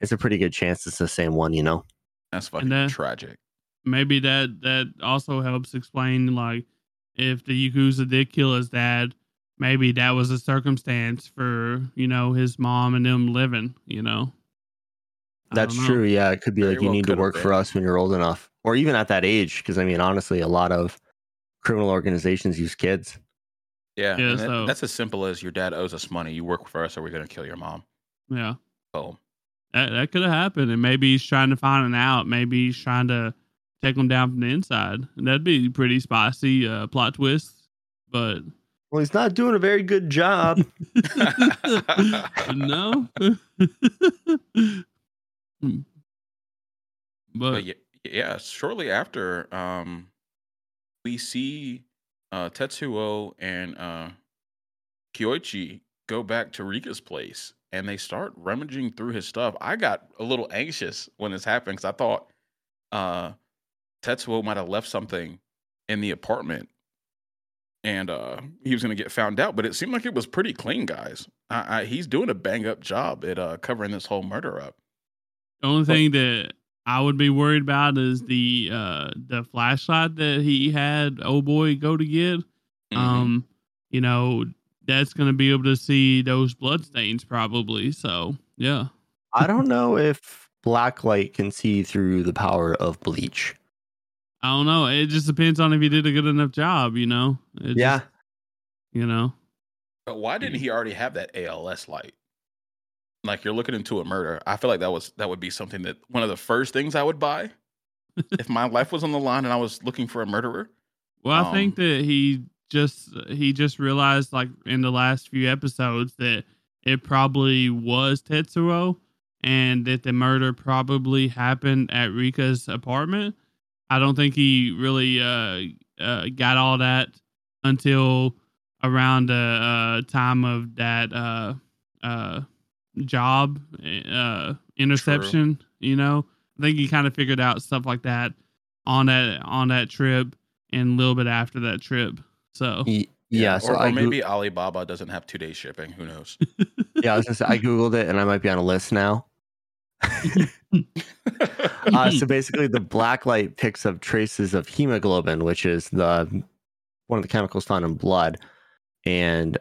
S2: it's a pretty good chance it's the same one, you know?
S1: That's fucking
S3: then-
S1: tragic.
S3: maybe that that also helps explain like if the yakuza did kill his dad maybe that was a circumstance for you know his mom and them living you know I
S2: That's
S3: know.
S2: true. Yeah, it could be
S1: Very
S2: like you
S1: well
S2: need to work for us when you're old enough, or even at that age. Because I mean, honestly, a lot of criminal organizations use kids.
S1: Yeah,
S3: Yeah,
S1: and that- that's as simple as your dad owes us money. You work for us, or we're gonna kill your mom.
S3: yeah
S1: Boom.
S3: that that could have happened, and maybe he's trying to find an out. Maybe he's trying to take him down from the inside. And that'd be pretty spicy uh, plot twist. But
S2: Well, he's not doing a very good job.
S3: no. but
S1: But yeah, yeah, shortly after, um, we see uh, Tetsuo and uh, Kyoichi go back to Reika's place, and they start rummaging through his stuff. I got a little anxious when this happened because I thought uh, Tetsuo might have left something in the apartment, and uh, he was going to get found out. But it seemed like it was pretty clean, guys. I, I, he's doing a bang up job at uh, covering this whole murder up.
S3: the only thing that I would be worried about is the uh the flashlight that he had oh boy go to get.
S1: Mhm.
S3: Um, you know, that's gonna be able to see those blood stains probably. So yeah.
S2: I don't know if Blacklight can see through the power of bleach.
S3: I don't know. It just depends on if he did a good enough job, you know? It
S2: yeah.
S3: just- you know.
S1: But why didn't he already have that ALS light? Like you're looking into a murder. I feel like that was that would be something that one of the first things I would buy if my life was on the line and I was looking for a murderer.
S3: Well, I think
S1: Um,
S3: that he just he just realized like in the last few episodes that it probably was Tetsuo and that the murder probably happened at Reika's apartment. I don't think he really uh, uh got all that until around the uh, time of that uh uh job uh interception, you know. I think he kind of figured out stuff like that on that on that trip and a little bit after that trip. So
S2: Y- Yeah. so
S1: or, or
S2: I goo-
S1: maybe Alibaba doesn't have two day shipping. Who knows?
S2: yeah, I was gonna say I googled it and I might be on a list now. Uh, so basically, the black light picks up traces of hemoglobin, which is the one of the chemicals found in blood, and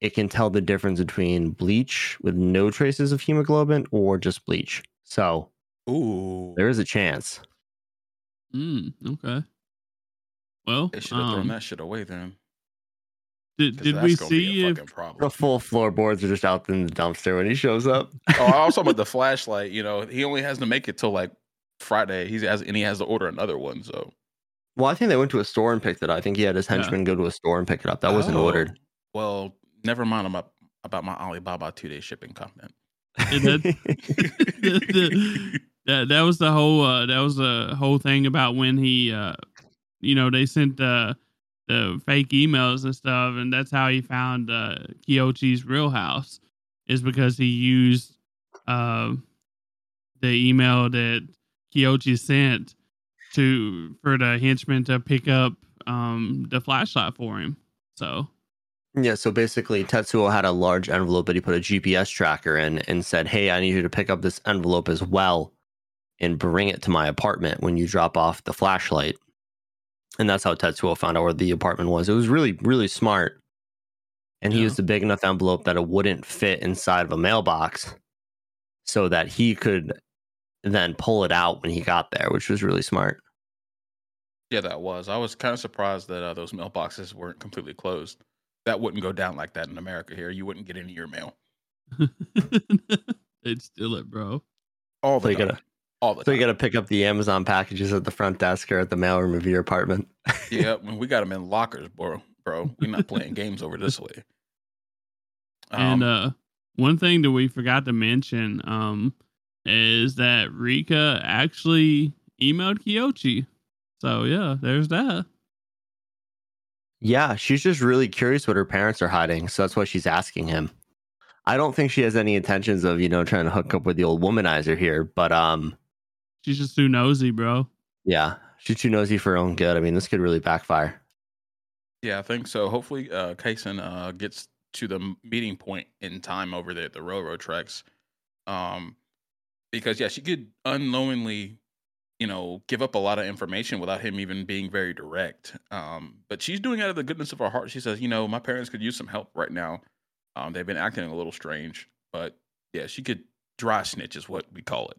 S2: it can tell the difference between bleach with no traces of hemoglobin or just bleach. So
S1: Ooh,
S2: there is a chance.
S3: mm, okay. Well,
S1: they should have thrown
S3: um,
S1: that shit away then.
S3: Did
S1: 'cause
S3: did we see
S1: a
S3: if
S1: fucking
S2: The
S1: problem?
S2: full floorboards are just out in the dumpster when he shows up.
S1: oh, I was talking about the flashlight. You know, he only has to make it till like Friday. He has and he has to order another one. So
S2: Well, I think they went to a store and picked it up. I think he had his
S3: Yeah.
S2: go to a store and pick it up. That wasn't
S1: Oh,
S2: ordered.
S1: Well, never mind about about my Alibaba two day shipping comment.
S3: And that, that that was the whole uh, that was the whole thing about when he uh, you know they sent uh, the fake emails and stuff, and that's how he found uh, real house is because he used uh, the email that Kyoichi sent to for the henchman to pick up um, the flashlight for him. So
S2: Yeah, so basically, Tetsuo had a large envelope that he put a GPS tracker in and said, Hey, I need you to pick up this envelope as well and bring it to my apartment when you drop off the flashlight. And that's how Tetsuo found out where the apartment was. It was really, really smart. And he
S3: Yeah.
S2: used a big enough envelope that it wouldn't fit inside of a mailbox so that he could then pull it out when he got there, which was really smart.
S1: Yeah, that was. I was kind of surprised that uh, those mailboxes weren't completely closed. That wouldn't go down like that in America. Here, you wouldn't get any of your mail
S3: they'd steal it, bro.
S1: all
S2: So
S1: the
S2: you
S1: time.
S2: gotta-
S1: all the
S2: So you got to pick up the Amazon packages at the front desk or at the mailroom of your apartment.
S1: yeah, when we got them in lockers, bro. Bro, we're not playing games over this way.
S3: and
S1: Um,
S3: uh one thing that we forgot to mention um is that Reika actually emailed Kyoichi. So yeah, there's that.
S2: Yeah, she's just really curious what her parents are hiding, so that's why she's asking him. I don't think she has any intentions of, you know, trying to hook up with the old womanizer here, but um
S3: She's just too nosy, bro.
S2: yeah, she's too nosy for her own good. I mean, this could really backfire.
S1: yeah, I think so. Hopefully, uh, Kasen uh, gets to the meeting point in time over there at the railroad tracks. Um, because yeah, she could unknowingly, you know, give up a lot of information without him even being very direct. Um, but she's doing it out of the goodness of her heart. She says, you know, my parents could use some help right now. Um, they've been acting a little strange, but yeah, she could dry snitch is what we call it,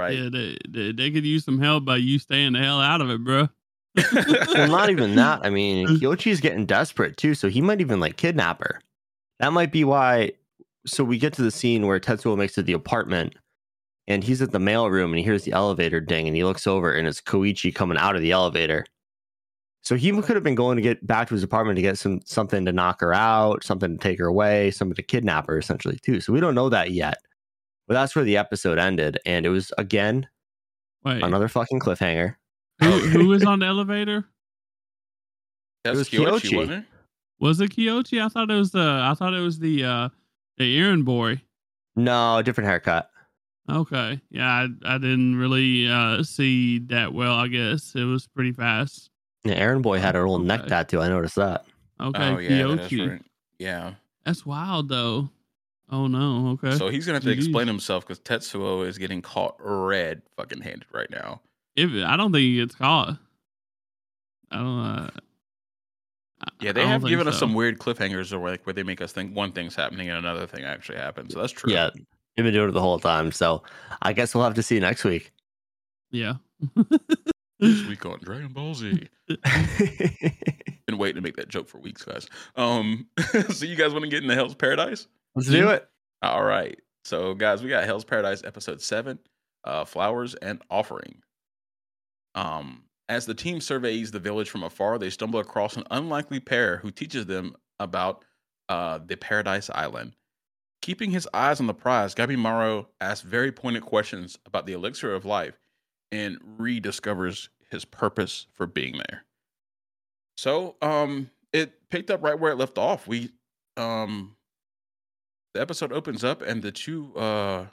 S1: right?
S3: Yeah, they, they they could use some help by you staying the hell out of it, bro.
S2: Well, not even that. I mean, Kyoichi's getting desperate too, so he might even like kidnap her. That might be why. So we get to the scene where Tetsuo makes it to the apartment, and he's at the mail room and he hears the elevator ding and he looks over and it's Kyoichi coming out of the elevator. So he could have been going to get back to his apartment to get some something to knock her out, something to take her away, something to kidnap her essentially too. So we don't know that yet. But that's where the episode ended and it was again
S3: Wait,
S2: another fucking cliffhanger.
S3: who, who was on the elevator?
S1: That's
S2: was
S1: Kyoichi,
S2: Kyoichi.
S1: wasn't it?
S3: Was it Kyoichi? I thought it was the I thought it was the uh the errand boy.
S2: No, different haircut.
S3: Okay. Yeah, I, I didn't really uh see that well, I guess. It was pretty fast.
S2: Yeah, Aaron Boy had a little neck tattoo. I noticed that.
S3: Okay,
S1: oh yeah, that is
S3: Kyoichi.
S1: right. Yeah.
S3: That's wild though. Oh no, okay.
S1: So he's gonna have to
S3: Jeez.
S1: explain himself because Tetsuo is getting caught red fucking handed right now.
S3: if I don't think he gets caught. I don't uh,
S1: Yeah, they
S3: don't
S1: have
S3: think
S1: given us some weird cliffhangers or like where they make us think one thing's happening and another thing actually happens. So that's true.
S2: Yeah, they've been doing it the whole time. So I guess we'll have to see next week.
S3: Yeah.
S1: This week on Dragon Ball Z. Been waiting to make that joke for weeks, guys. Um, so you guys want to get into Hell's Paradise?
S2: Let's do it.
S1: All right. So, guys, we got Hell's Paradise episode seven, uh, Flowers and Offering. Um, as the team surveys the village from afar, they stumble across an unlikely pair who teaches them about uh, the Paradise Island. Keeping his eyes on the prize, Gabimaru asks very pointed questions about the elixir of life and rediscovers his purpose for being there. So, um, it picked up right where it left off. We, um, the episode opens up and the two uh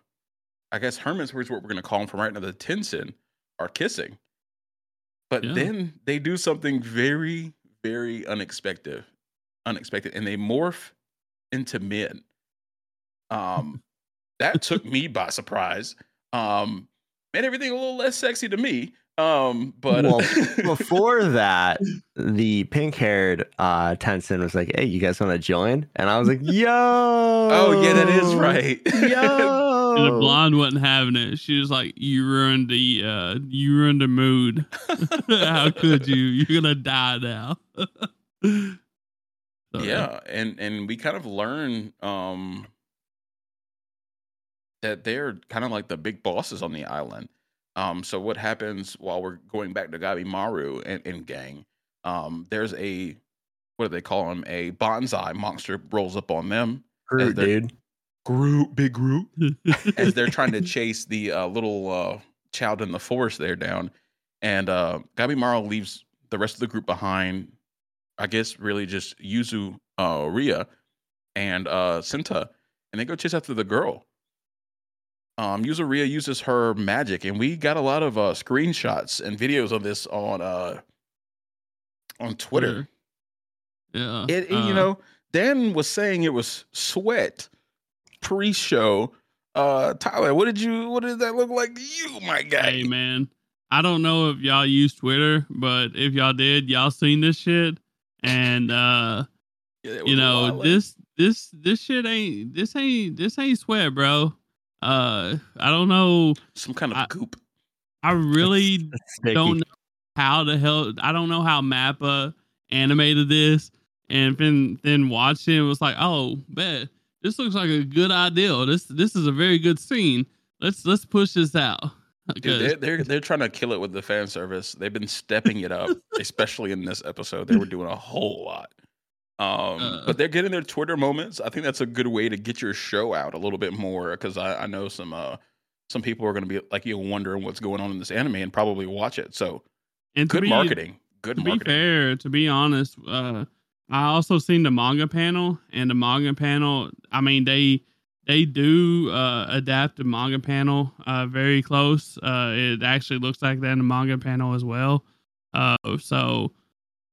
S1: I guess Hermans, which is what we're gonna call them from right now, the Tensen, are kissing. But
S3: Yeah.
S1: then they do something very, very unexpected. Unexpected. And they morph into men. Um that took me by surprise. Um made everything a little less sexy to me. Um, but
S2: Well, Before that, the pink haired uh Tensen was like, Hey, you guys want to join? And I was like, Yo.
S1: oh yeah, that is right.
S2: Yo.
S3: And the blonde wasn't having it. She was like, "You ruined the, uh, you ruined the mood. How could you? You're gonna die now." So,
S1: yeah and and we kind of learn um that they're kind of like the big bosses on the island um so what happens while we're going back to Gabimaru and, and gang um there's a what do they call him a bonsai monster rolls up on them
S2: Groot, dude.
S1: groot big groot as they're trying to chase the uh, little uh, child in the forest there down. And uh, Gabimaru leaves the rest of the group behind. I guess really just Yuzu, uh, Ria, and uh, Senta, and they go chase after the girl. Um, Yuzuriha uses her magic, and we got a lot of uh, screenshots and videos of this on uh, on Twitter.
S3: Yeah.
S1: It,
S3: uh,
S1: you know, Dan was saying it was sweat pre-show. Uh, Tyler, what did you? What did that look like to you, my guy?
S3: Hey man, I don't know if y'all use Twitter, but if y'all did, y'all seen this shit, and uh,
S1: Yeah,
S3: you know this this this shit ain't this ain't this ain't sweat, bro. Uh, I don't know.
S1: some kind of
S3: I-
S1: goop.
S3: I really
S2: That's
S3: don't know how the hell I don't know how Mappa animated this and then then watched it and was like, oh bet this looks like a good idea. This this is a very good scene. Let's let's push this out.
S1: Dude,
S3: 'Cause-
S1: they're, they're they're trying to kill it with the fan service. They've been stepping it up, especially in this episode. They were doing a whole lot. Um,
S3: Uh.
S1: but they're getting their Twitter moments. I think that's a good way to get your show out a little bit more because I, I know some uh some people are going to be like you wondering what's going on in this anime and probably watch it. So
S3: and
S1: good
S3: be,
S1: marketing. Good
S3: To be
S1: marketing.
S3: fair, to be honest, uh, I also seen the manga panel, and the manga panel. I mean, they they do uh, adapt the manga panel uh, very close. Uh, it actually looks like that in the manga panel as well. Uh, so,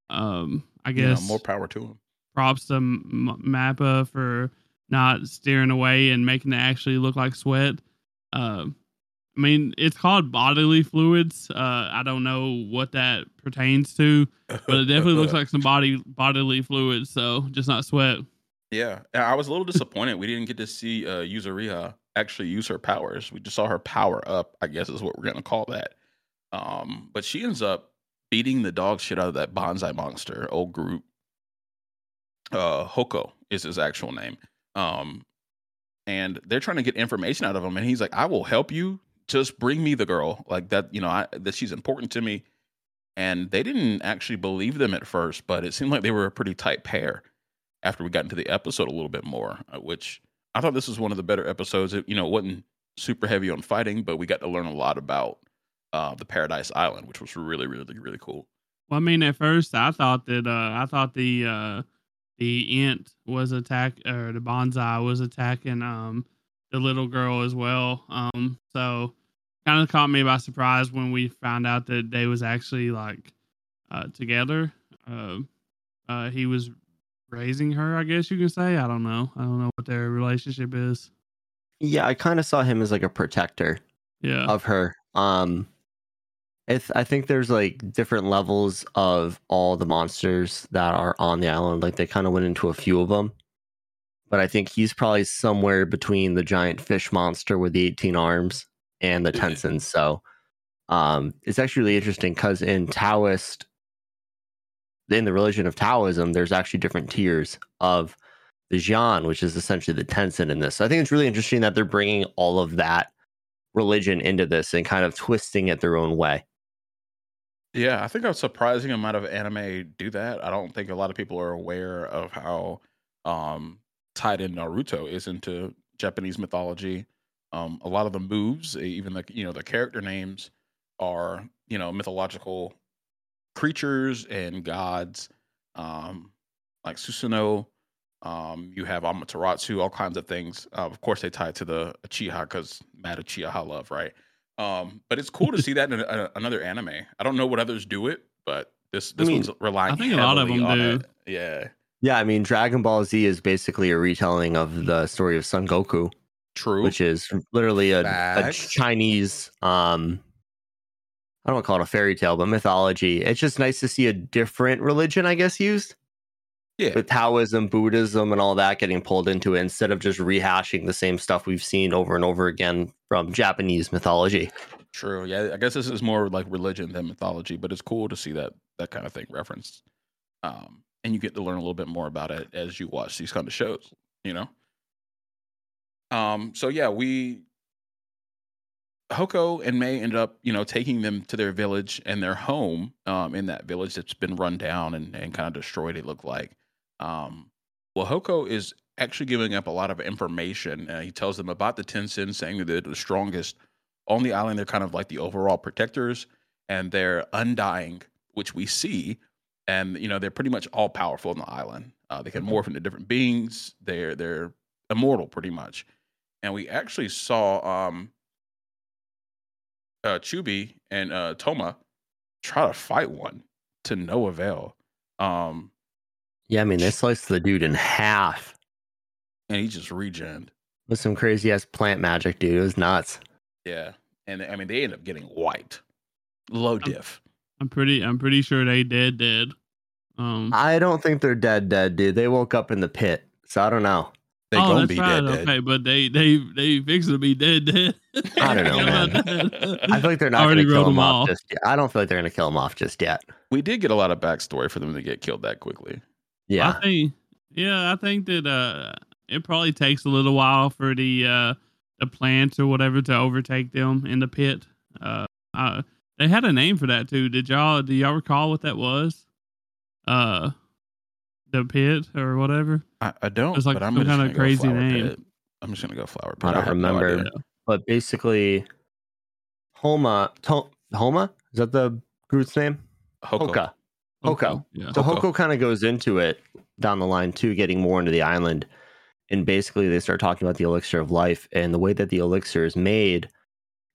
S3: um, I guess
S1: more power to them.
S3: Props to M- Mappa for not steering away and making it actually look like sweat. Uh, I mean, it's called bodily fluids. Uh, I don't know what that pertains to, but it definitely looks like some body bodily fluids. So just not sweat.
S1: Yeah, I was a little disappointed we didn't get to see uh, actually use her powers. We just saw her power up. I guess is what we're gonna call that. Um, but she ends up beating the dog shit out of that bonsai monster, old Groot. Uh, Hoko is his actual name. Um, and they're trying to get information out of him, and he's like, "I will help you just bring me the girl like that. You know, I, that she's important to me." And they didn't actually believe them at first, but it seemed like they were a pretty tight pair after we got into the episode a little bit more, uh, which I thought this was one of the better episodes. It, you know, wasn't super heavy on fighting, but we got to learn a lot about uh, the Paradise Island, which was really, really, really cool.
S3: Well, I mean, at first I thought that uh, I thought the uh, the ant was attack or the bonsai was attacking um, the little girl as well. Um, so kind of caught me by surprise when we found out that they was actually like uh, together. Uh, uh, he was raising her, I guess you can say. I don't know. I don't know what their relationship is.
S2: Yeah, I kind of saw him as like a protector
S3: Yeah.
S2: of her. Um, I think there's like different levels of all the monsters that are on the island. Like they kind of went into a few of them, but I think he's probably somewhere between the giant fish monster with the 18 arms and the
S1: Yeah.
S2: Tensens. So, um, it's actually really interesting because in Taoist, in the religion of Taoism, there's actually different tiers of the Xian, which is essentially the Tensen in this. So I think it's really interesting that they're bringing all of that religion into this and kind of twisting it their own way.
S1: Yeah, I think a surprising amount of anime do that. I don't think a lot of people are aware of how um, tied in Naruto is into Japanese mythology. Um, a lot of the moves, even the you know the character names, are you know mythological creatures and gods, um, like Susanoo. Um, you have Amaterasu, all kinds of things. Uh, of course, they tie to the Uchiha because mad Uchiha love, right? Um, but it's cool to see that in a, another anime. I don't know what others do it, but this this
S2: mean,
S1: one's relying.
S3: I think a lot of
S1: heavily
S3: them
S1: on
S3: do.
S1: it. Yeah,
S2: Yeah, I mean, Dragon Ball Z is basically a retelling of the story of Son Goku,
S1: true.
S2: which is literally a, a Chinese, um, I don't want to call it a fairy tale, but mythology. It's just nice to see a different religion, I guess, used
S1: yeah,
S2: with Taoism, Buddhism, and all that getting pulled into it instead of just rehashing the same stuff we've seen over and over again from Japanese mythology.
S1: true. Yeah, I guess this is more like religion than mythology, but it's cool to see that that kind of thing referenced. Um, and you get to learn a little bit more about it as you watch these kind of shows. You know. Um. So yeah, we Hoko and Mei end up, you know, taking them to their village and their home um, in that village that's been run down and, and kind of destroyed, it looked like. Um, well, Hoko is actually giving up a lot of information. Uh, he tells them about the Tensen, saying that they're the strongest on the island. They're kind of like the overall protectors and they're undying, which we see. And, you know, they're pretty much all powerful on the island. Uh, they can morph into different beings. They're, they're immortal pretty much. And we actually saw um, uh, Chobei and uh, Toma try to fight one to no avail. Um,
S2: Yeah, I mean, they sliced the dude in half
S1: and he just regened.
S2: with some crazy ass plant magic, dude. It was nuts.
S1: Yeah. And I mean, they end up getting wiped. Low diff.
S3: I'm pretty I'm pretty sure they dead dead. Um
S2: I don't think they're dead, dead, dude. They woke up in the pit, so I don't know.
S1: They
S3: oh,
S1: gonna
S3: that's
S1: be
S3: right.
S1: dead, dead.
S3: Okay, but they they they fixing to be dead dead.
S2: I don't know, man. I feel like they're not going
S3: Already
S2: to kill him
S3: them
S2: off
S3: off.
S2: just yet. I don't feel like they're going to kill him off just yet.
S1: We did get a lot of backstory for them to get killed that quickly.
S2: Yeah.
S3: I think yeah, I think that uh it probably takes a little while for the uh the plants or whatever to overtake them in the pit. Uh, uh they had a name for that too. Did y'all do y'all recall what that was? Uh the pit or whatever.
S1: I, I don't,
S3: It's like
S1: but I'm
S3: some
S1: just
S3: kinda
S1: gonna go
S3: crazy
S1: flower
S3: name.
S1: pit. I'm just gonna go flower pit.
S2: I don't
S1: have no
S2: remember.
S1: idea.
S2: But basically, Homa, to, Homa? Is that the Groot's name?
S1: Hoko.
S2: Hoka. Hoko.
S3: Yeah.
S2: So
S1: Hoko.
S2: Hoko kind of goes into it down the line too, getting more into the island. And basically, they start talking about the elixir of life. And the way that the elixir is made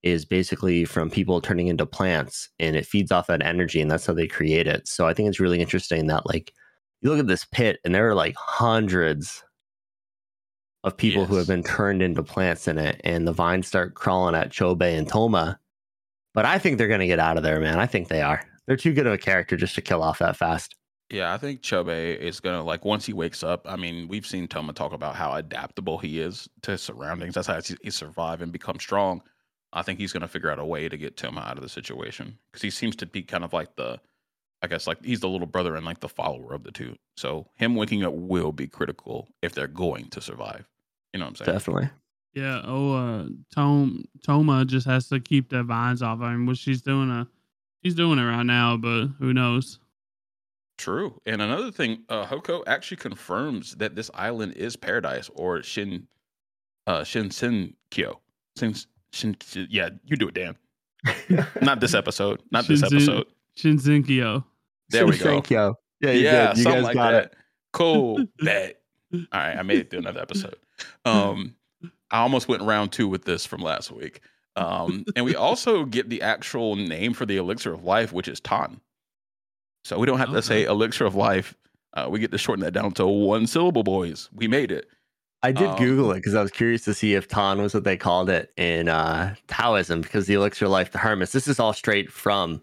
S2: is basically from people turning into plants and it feeds off that energy. And that's how they create it. So I think it's really interesting that, like, you look at this pit and there are like hundreds of people who have been turned into plants in it. And the vines start crawling at Chobei and Toma. But I think they're going to get out of there, man. I think they are. They're too good of a character just to kill off that fast.
S1: Yeah, I think Chobei is gonna like once he wakes up. I mean, we've seen Toma talk about how adaptable he is to his surroundings. That's how he, he survive and become strong. I think he's gonna figure out a way to get Toma out of the situation because he seems to be kind of like the, I guess like he's the little brother and like the follower of the two. So him waking up will be critical if they're going to survive. You know what I'm saying?
S2: Definitely.
S3: Yeah. Oh, uh, Tom Toma just has to keep the vines off. I mean, what she's doing, uh, she's doing it right now, but who knows?
S1: True. And another thing, uh, Hoko actually confirms that this island is paradise or Shin, uh, Shinsenkyo. Shin, Shin, Shin, yeah, you do it, Dan. Not this episode. Not this
S3: Shinsen-
S1: episode.
S3: Shinsenkyo.
S1: There we go.
S2: Thank you. Yeah, you
S1: yeah.
S2: You
S1: something
S2: guys
S1: like
S2: got
S1: that.
S2: it.
S1: Cool. Bet. All right, I made it through another episode. Um, I almost went round two with this from last week. Um, and we also get the actual name for the elixir of life, which is Tan. So we don't have to say elixir of life. Uh, we get to shorten that down to one syllable, boys. We made it.
S2: I did
S1: Um,
S2: Google it because I was curious to see if Tan was what they called it in uh, Taoism because the elixir of life, the hermits. This is all straight from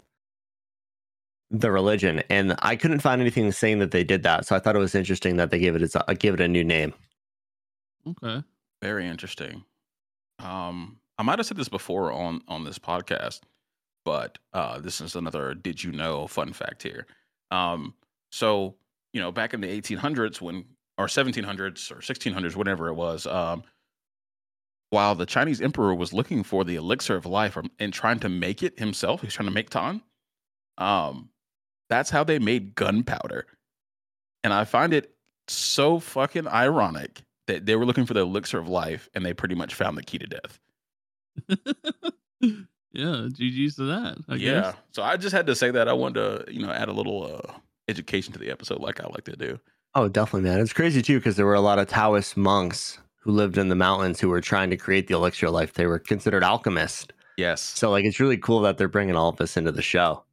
S2: the religion, and I couldn't find anything saying that they did that. So I thought it was interesting that they gave it its, uh, give it a new name.
S3: Okay.
S1: Very interesting. Um, I might have said this before on on this podcast, but uh, this is another did you know fun fact here. Um, so you know, back in the 1800s when or 1700s or 1600s, whatever it was, um, while the Chinese emperor was looking for the elixir of life and trying to make it himself, he's trying to make Tan. Um, that's how they made gunpowder, and I find it so fucking ironic that they were looking for the elixir of life and they pretty much found the key to death.
S3: yeah. GG's to that. I
S1: yeah.
S3: guess.
S1: So I just had to say that. I wanted to, you know, add a little uh, education to the episode like I like to do.
S2: Oh, definitely, man. It's crazy too because there were a lot of Taoist monks who lived in the mountains who were trying to create the elixir of life. They were considered alchemists.
S1: Yes.
S2: So, like, it's really cool that they're bringing all of this into the show.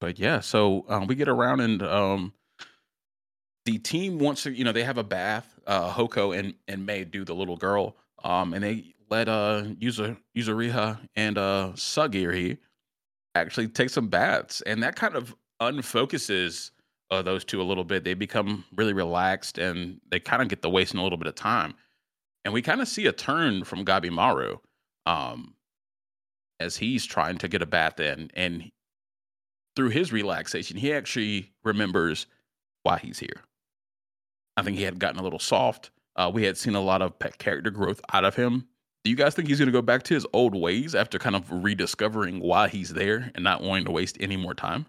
S1: but yeah, so um, we get around and um, the team wants to, you know, they have a bath. Uh, Hoko and and Mei do the little girl, um, and they let uh Yuza Yuzuriha and uh Sagiri actually take some baths, and that kind of unfocuses uh, those two a little bit. They become really relaxed, and they kind of get to wasting a little bit of time. And we kind of see a turn from Gabimaru, um, as he's trying to get a bath in, and through his relaxation, he actually remembers why he's here. I think he had gotten a little soft. Uh, we had seen a lot of pet character growth out of him. Do you guys think he's going to go back to his old ways after kind of rediscovering why he's there and not wanting to waste any more time?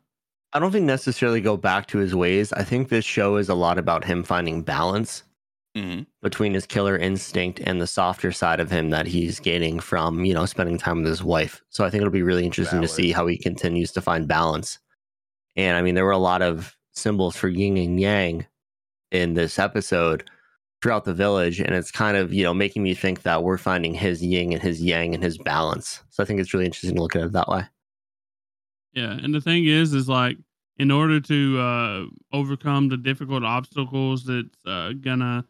S2: I don't think necessarily go back to his ways. I think this show is a lot about him finding balance
S1: Mm-hmm.
S2: between his killer instinct and the softer side of him that he's gaining from, you know, spending time with his wife. So I think it'll be really interesting to see how he continues to find balance. And I mean, there were a lot of symbols for yin and yang in this episode throughout the village. And it's kind of, you know, making me think that we're finding his yin and his yang and his balance. So I think it's really interesting to look at it that way.
S3: Yeah, and the thing is, is like in order to uh, overcome the difficult obstacles that's uh, gonna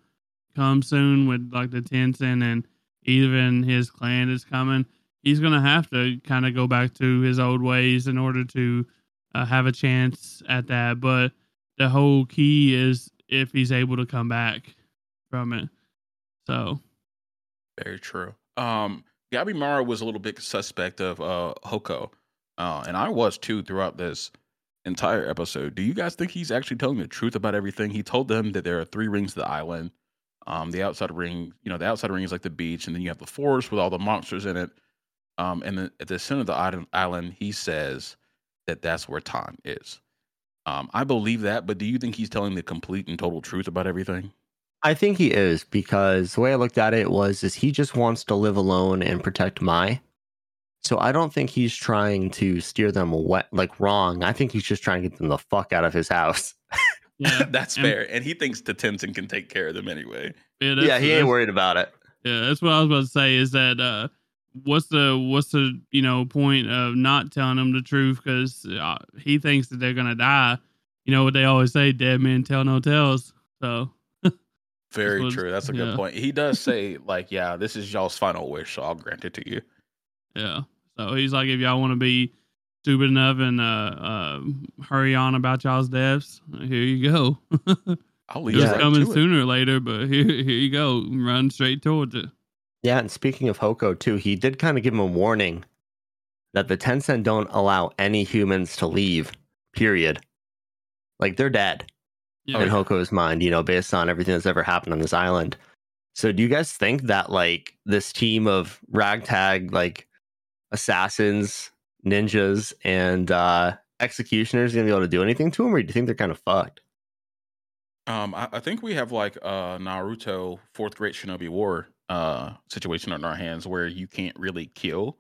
S3: come soon with like the Tensen and even his clan is coming, he's gonna have to kind of go back to his old ways in order to uh, have a chance at that. But the whole key is if he's able to come back from it. So
S1: Very true. Um, Gabimaru was a little bit suspect of uh, Hoko, uh, and I was too throughout this entire episode. Do you guys think he's actually telling the truth about everything? He told them that there are three rings to the island. Um, the outside ring, you know, the outside ring is like the beach, and then you have the forest with all the monsters in it. Um, and then at the center of the island, island, he says that that's where Tan is. Um, I believe that, but do you think he's telling the complete and total truth about everything?
S2: I think he is because the way I looked at it was is he just wants to live alone and protect Mei. So I don't think he's trying to steer them away like wrong. I think he's just trying to get them the fuck out of his house.
S3: yeah,
S1: that's
S3: and-
S1: fair. And he thinks the Tensen can take care of them anyway.
S3: yeah,
S2: yeah, he ain't worried about it.
S3: Yeah, that's what I was about to say. Is that uh, what's the what's the you know point of not telling them the truth because uh, he thinks that they're gonna die. You know what they always say: dead men tell no tales. So
S1: Very true. That's a good
S3: yeah.
S1: point. He does say, like, yeah, this is y'all's final wish, so I'll grant it to you.
S3: yeah, so he's like, if y'all want to be stupid enough and uh, uh, hurry on about y'all's deaths, here you go.
S1: I'll
S3: it was
S1: right
S3: coming
S1: to it.
S3: sooner or later, but here here you go, run straight towards it.
S2: Yeah, and speaking of Hoko too, he did kind of give him a warning that the Tensen don't allow any humans to leave. Period. Like they're dead
S3: Yeah,
S2: in Hoko's mind, you know, based on everything that's ever happened on this island. So do you guys think that like this team of ragtag like assassins, ninjas, and uh executioners gonna be able to do anything to them, or do you think they're kind of fucked?
S1: Um, I, I think we have like a Naruto fourth Great Shinobi War uh situation on our hands where you can't really kill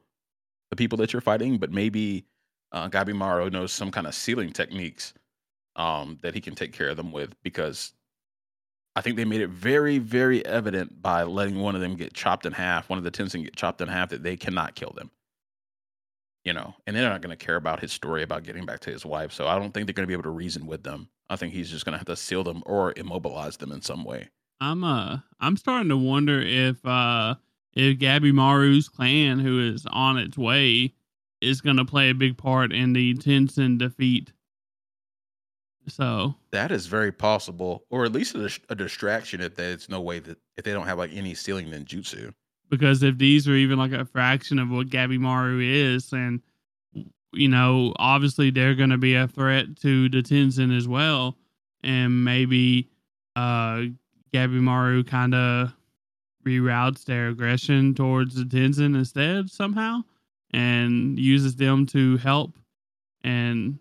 S1: the people that you're fighting, but maybe uh, Gabimaru knows some kind of sealing techniques um that he can take care of them with because I think they made it very, very evident by letting one of them get chopped in half, one of the Tensen get chopped in half, that they cannot kill them. You know, and they're not going to care about his story about getting back to his wife. So I don't think they're going to be able to reason with them. I think he's just going to have to seal them or immobilize them in some way.
S3: I'm uh I'm starting to wonder if uh if Gabimaru's clan, who is on its way, is going to play a big part in the Tensen defeat. So
S1: That is very possible, or at least a, a distraction if there's no way that if they don't have like any sealing ninjutsu.
S3: because if these are even like a fraction of what Gabby Gabimaru is, and you know, obviously they're going to be a threat to the Tensen as well, and maybe uh Gabimaru kind of reroutes their aggression towards the Tensen instead somehow, and uses them to help, and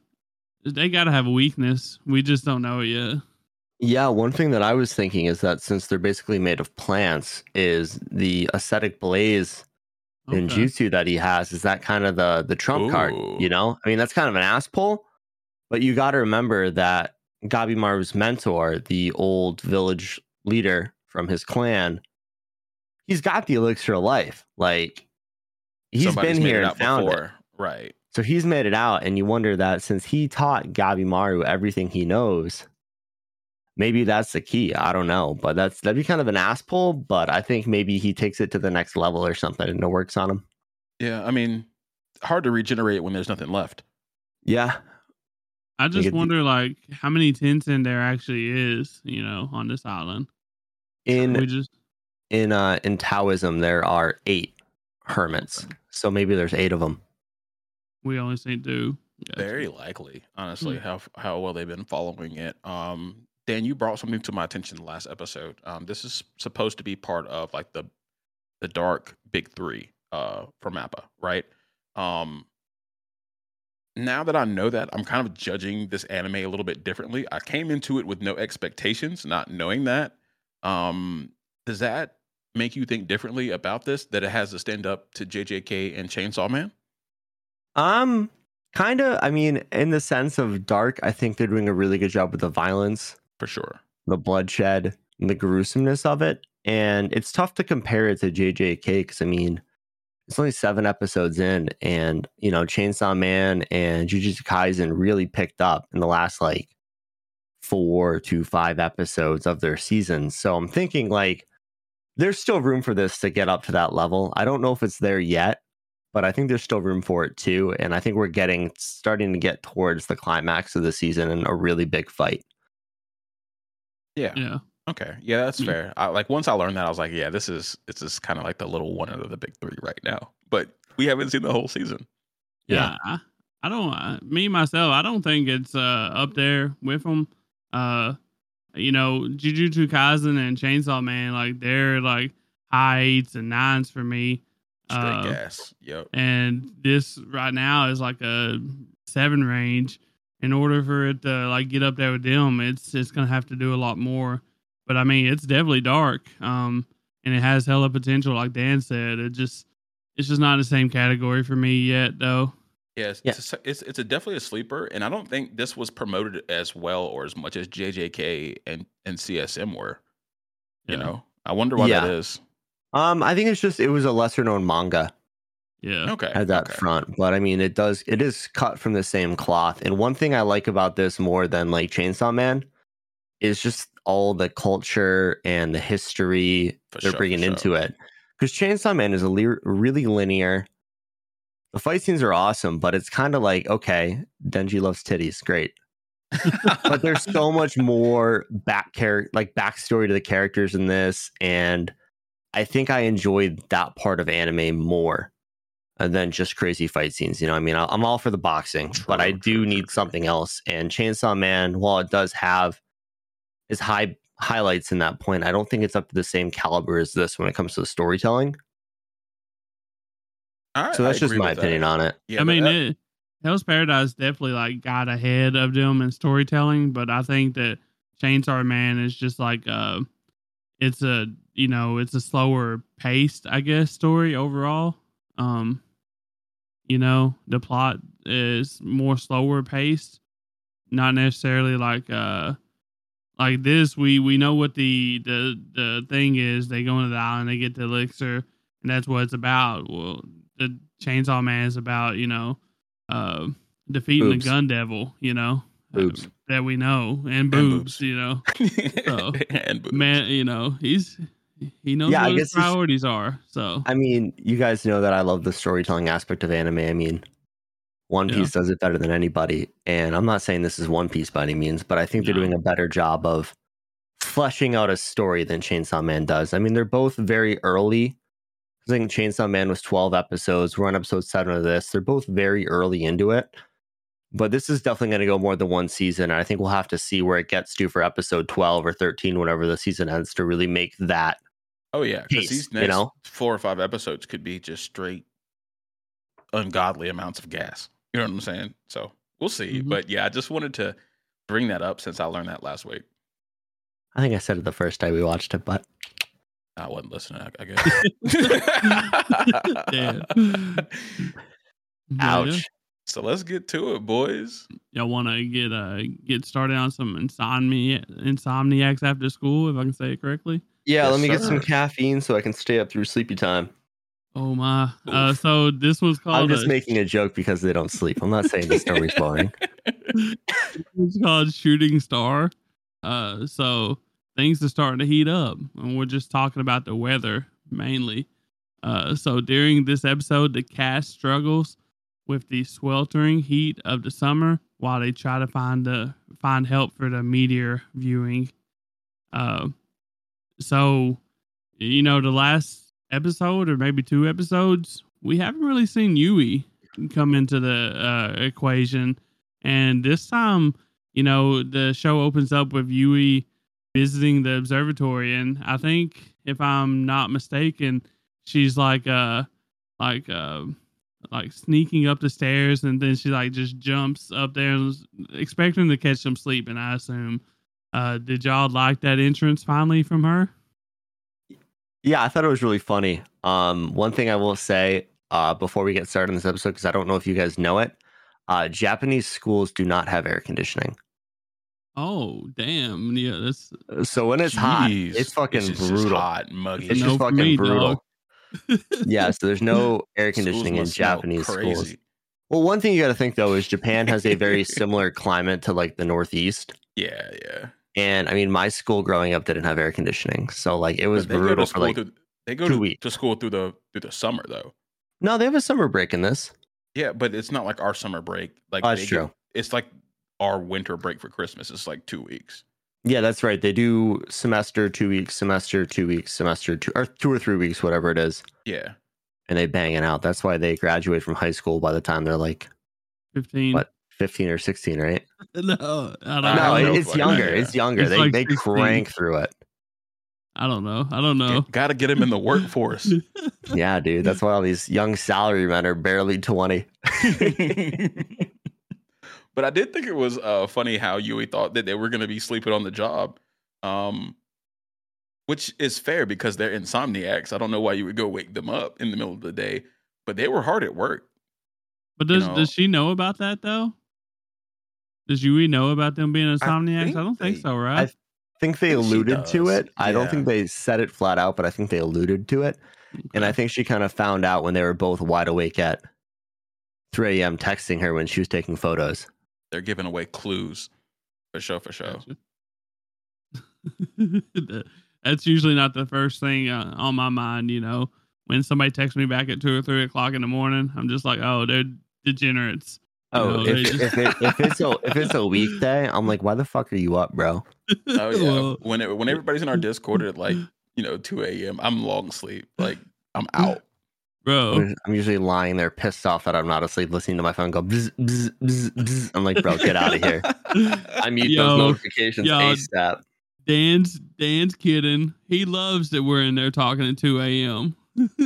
S3: they got to have a weakness. We just don't know it yet.
S2: Yeah, one thing that I was thinking is that since they're basically made of plants, is the ascetic blaze
S3: Okay.
S2: ninjutsu that he has is that kind of the the trump card, you know? I mean, that's kind of an ass pull, but you got to remember that Gabimaru's mentor, the old village leader from his clan, he's got the elixir of life. Like he's
S1: Somebody's
S2: been here
S1: it
S2: and
S1: out
S2: found it.
S1: before. Right.
S2: So he's made it out, and you wonder that since he taught Gabimaru everything he knows, maybe that's the key. I don't know, but that's that'd be kind of an ass pull. But I think maybe he takes it to the next level or something, and it works on him.
S1: Yeah. I mean, hard to regenerate when there's nothing left.
S2: Yeah,
S3: I just
S2: it-
S3: wonder, like, how many Tensen there actually is, you know, on this island.
S2: In
S3: just
S2: in uh in Taoism there are eight hermits,
S1: Okay.
S2: so maybe there's eight of them.
S3: we only see two. Gotcha.
S1: Very likely, honestly,
S3: Hmm.
S1: how how well they've been following it. Um, Dan, you brought something to my attention last episode. Um, this is supposed to be part of like the the dark big three uh for Mappa, right? Um, now that I know that, I'm kind of judging this anime a little bit differently. I came into it with no expectations, not knowing that. Um, does that make you think differently about this? That it has to stand up to JJK and Chainsaw Man?
S2: Um, kind of. I mean, in the sense of dark, I think they're doing a really good job with the violence.
S1: For sure.
S2: the bloodshed and the gruesomeness of it. And it's tough to compare it to JJK because I mean, it's only seven episodes in, and you know, Chainsaw Man and Jujutsu Kaisen really picked up in the last like four to five episodes of their season. So I'm thinking like there's still room for this to get up to that level. I don't know if it's there yet, but I think there's still room for it too. And I think we're getting starting to get towards the climax of the season and a really big fight.
S1: Yeah.
S3: Yeah.
S1: Okay. Yeah, that's
S3: Mm.
S1: fair. I, like once I learned that, I was like, yeah, this is this is kind of like the little one out of the big three right now. But we haven't seen the whole season.
S3: Yeah. I, I don't, I, me myself, I don't think it's uh, up there with them. Uh, you know, Jujutsu Kaisen and Chainsaw Man, like, they're like high eights and nines for me.
S1: Straight
S3: Uh,
S1: gas. Yep.
S3: and this right now is like a seven range. In order for it to like get up there with them, it's it's gonna have to do a lot more. But I mean, it's definitely dark, um, and it has hella potential, like Dan said. It just it's just not the same category for me yet, though.
S1: Yeah, it's,
S2: Yeah.
S1: It's, a, it's it's a definitely a sleeper, and I don't think this was promoted as well or as much as JJK and and CSM were. You
S3: Yeah.
S1: know, I wonder why that
S2: Yeah.
S1: is.
S2: Um, I think it's just it was a lesser known manga
S3: Yeah,
S1: Okay.
S2: at that
S1: okay.
S2: front, but I mean it does it is cut from the same cloth. And one thing I like about this more than like Chainsaw Man is just all the culture and the history
S1: For
S2: they're
S1: sure, for
S2: bringing
S1: sure.
S2: into it. Because Chainsaw Man is a le- really linear. The fight scenes are awesome, but it's kind of like okay, Denji loves titties, great. but there's so much more back character like backstory to the characters in this and i think i enjoyed that part of anime more than just crazy fight scenes you know i mean i'm all for the boxing but i do need something else and chainsaw man while it does have his high highlights in that point. I don't think it's up to the same caliber as this when it comes to the storytelling.
S1: I,
S2: So
S1: I
S2: that's just my
S1: with that.
S2: opinion on it.
S1: Yeah,
S3: I mean,
S1: that-
S3: it, Hell's Paradise definitely like got ahead of them in storytelling, but I think that Chainsaw Man is just like uh it's a you know it's a slower paced I guess story overall. Um, you know the plot is more slower paced, not necessarily like uh like this. We we know what the the the thing is. They go into the island, they get the elixir, and that's what it's about. Well, the Chainsaw Man is about you know uh, defeating
S2: Boobs.
S3: the gun devil, you know, uh, that we know, and
S1: boobs.
S3: boobs, you know. So,
S1: and boobs.
S3: Man, you know, he's he knows
S2: Yeah, I
S3: what
S2: guess
S3: his priorities are. So
S2: I mean, you guys know that I love the storytelling aspect of anime. I mean, One
S3: Yeah.
S2: Piece does it better than anybody. And I'm not saying this is One Piece by any means, but I think they're
S3: No.
S2: doing a better job of fleshing out a story than Chainsaw Man does. I mean, they're both very early. I think Chainsaw Man was 12 episodes. We're on episode seven of this. They're both very early into it. But this is definitely going to go more than one season. And I think we'll have to see where it gets to for episode 12 or 13, whenever the season ends, to really make that.
S1: Oh yeah, because these
S2: you know?
S1: four or five episodes could be just straight ungodly amounts of gas. You know what I'm saying? So we'll see.
S3: Mhm.
S1: But yeah, I just wanted to bring that up since I learned that last week.
S2: I think I said it the first time we watched it, but
S1: I wasn't listening. I, I
S3: Damn.
S1: guess.
S3: Yeah,
S2: ouch.
S1: so let's get to it, boys.
S3: Y'all want to get uh get started on some insomnia insomniacs after school, if I can say it correctly.
S2: Yeah,
S1: Yes,
S2: let me get some caffeine so I can stay up through sleepy time.
S3: Oh my! Uh, so this was called.
S2: I'm just
S3: uh,
S2: making a joke because they don't sleep. I'm not saying the story's boring.
S3: it's called Shooting Star. Uh, so things are starting to heat up, and we're just talking about the weather mainly. Uh, so during this episode, the cast struggles with the sweltering heat of the summer while they try to find the find help for the meteor viewing. Uh, so you know the last episode or maybe two episodes, we haven't really seen Yui come into the uh, equation. And this time, you know, the show opens up with Yui visiting the observatory, and I think if I'm not mistaken, she's like uh like uh like sneaking up the stairs, and then she like just jumps up there, and expecting to catch some sleep. And I assume, uh, did y'all like that entrance finally from her?
S2: Yeah, I thought it was really funny. Um, one thing I will say uh, before we get started in this episode, because I don't know if you guys know it, uh, Japanese schools do not have air conditioning.
S3: Oh, damn! Yeah, that's uh,
S2: So when it's hot, it's fucking
S1: just- just
S2: brutal.
S1: hot and muggy.
S2: It's
S3: No
S2: just fucking
S3: me,
S2: brutal. Yeah, so there's no air conditioning in
S1: must smell
S2: Japanese schools. Well, one thing you got to think though is Japan has a very similar climate to like the Northeast.
S1: Yeah, yeah.
S2: And I mean, my school growing up didn't have air conditioning, so like it was
S1: But they go to
S2: brutal for like.
S1: through, they go
S2: two
S1: to,
S2: weeks.
S1: to school through the through the summer though.
S2: No, they have a summer break in this.
S1: Yeah, but it's not like our summer break. Like
S2: Oh, that's
S1: they get-
S2: true.
S1: it's like our winter break for Christmas. It's like two weeks.
S2: Yeah, that's right. They do semester two weeks, semester two weeks, semester two or two or three weeks, whatever it is,
S1: Yeah.
S2: and they bang it out. That's why they graduate from high school by the time they're like
S3: fifteen.
S2: What? fifteen or sixteen, right?
S3: No, I don't
S2: no,
S3: know.
S1: know.
S2: it's
S1: fucking
S2: younger. It's younger.
S3: It's
S2: they
S3: like
S2: they
S3: 16.
S2: crank through it.
S3: I don't know. I don't know.
S1: Got to get him in the workforce.
S2: Yeah, dude. That's why all these young salary men are barely twenty.
S1: but I did think it was uh, funny how Yui thought that they were going to be sleeping on the job, um, which is fair because they're insomniacs. I don't know why you would go wake them up in the middle of the day, but they were hard at work.
S3: But
S1: you
S3: does
S1: know-
S3: does she know about that though? Does Yui know about them being insomniacs? I,
S1: think
S3: don't think
S1: they-
S3: so, right?
S2: I think they
S1: think
S2: alluded to
S1: does.
S2: it. I don't think they said it flat out, but I think they alluded to it. And I think she kind of found out when they were both wide awake at 3 a.m. texting her when she was taking photos.
S1: They're giving away clues for show for show.
S3: Gotcha. That's usually not the first thing uh, on my mind. You know, when somebody texts me back at two or three o'clock in the morning, I'm just like, oh, they're degenerates. You
S2: Oh,
S3: know,
S2: if,
S3: just-
S2: if, it, if it's a if it's a weekday, I'm like, why the fuck are you up, bro?
S1: Oh yeah.
S3: Well,
S1: when it, when everybody's in our Discord at like you know two a.m., I'm long sleep. Like I'm out.
S3: Bro.
S2: I'm I'm usually lying there, pissed off that I'm not asleep, listening to my phone go. Bzz, bzz, bzz, bzz. I'm like, bro, get out of here. I mute
S3: Yo,
S2: those notifications
S3: yo,
S2: ASAP.
S3: Dan's Dan's kidding. He loves that we're in there talking at 2 a.m.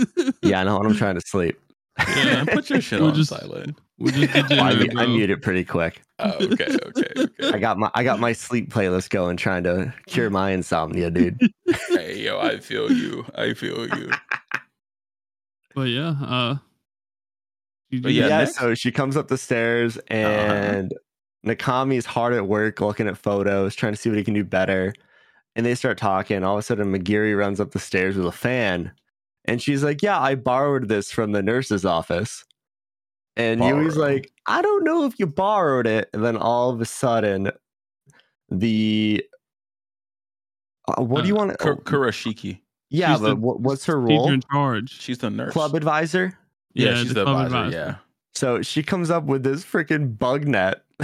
S2: Yeah, I know. I'm trying to sleep.
S1: Yeah, put your shit
S3: We'll
S1: on
S3: just-
S1: silent.
S3: We're just
S2: I,
S3: degenerate,
S2: mu- I
S3: bro.
S2: mute it pretty quick.
S1: Oh, okay, okay, okay.
S2: I got my I got my sleep playlist going, trying to cure my insomnia, dude.
S1: hey, yo, I feel you. I feel you.
S3: But yeah, uh,
S1: But Yeah, next-
S2: so she comes up the stairs and Nakami's hard at work looking at photos, trying to see what he can do better. And they start talking. All of a sudden, Magari runs up the stairs with a fan. And she's like, Yeah, I borrowed this from the nurse's office. And Yui's
S1: Borrow.
S2: like, I don't know if you borrowed it. And then all of a sudden, the. Uh, what do you want
S1: Kur-
S2: to.
S1: Kurashiki.
S2: Yeah,
S3: she's
S2: but
S3: the
S2: what's her
S3: teacher
S2: role?
S3: in charge.
S1: She's the nurse.
S2: Club advisor?
S1: yeah, she's the,
S3: club
S1: advisor. Yeah.
S2: So she comes up with this freaking bug net.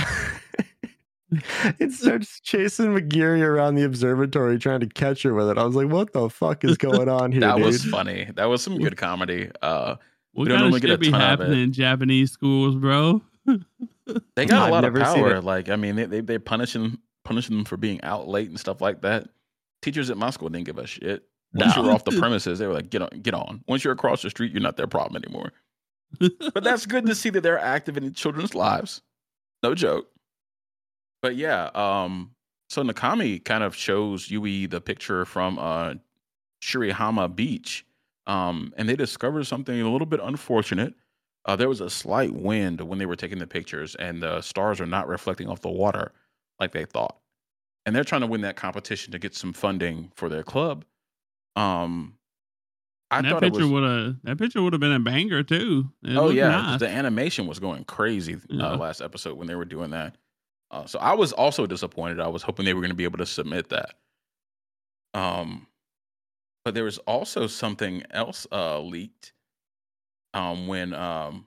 S2: it starts chasing Magari around the observatory trying to catch her with it. I was like, what the fuck is going on here?
S1: That
S2: dude?
S1: was funny. That was some good comedy. Uh,
S3: What
S1: don't
S3: kind
S1: normally
S3: of
S1: get a
S3: shit be
S1: ton of
S3: happening
S1: it.
S3: in Japanese schools, bro?
S1: they got
S2: I've
S1: a lot of
S2: never seen
S1: power. Like, I mean, they, they they're punishing punishing them for being out late and stuff like that. Teachers at my school didn't give a shit. Once you were off the premises, they were like, "Get on, get on." Once you're across the street, you're not their problem anymore. But that's good to see that they're active in children's lives. No joke. But yeah, um, so Nakami kind of shows Yui the picture from uh Chirihama Beach. Um, and they discovered something a little bit unfortunate. Uh, there was a slight wind when they were taking the pictures, and the stars are not reflecting off the water like they thought. And they're trying to win that competition to get some funding for their club. Um, I
S3: that
S1: thought it
S3: picture
S1: was
S3: would have that picture would have been a banger too. It
S1: oh yeah,
S3: nice.
S1: the animation was going crazy
S3: Yeah.
S1: uh, last episode when they were doing that. Uh, so I was also disappointed. I was hoping they were going to be able to submit that. Um, but there was also something else uh, leaked. Um, when um,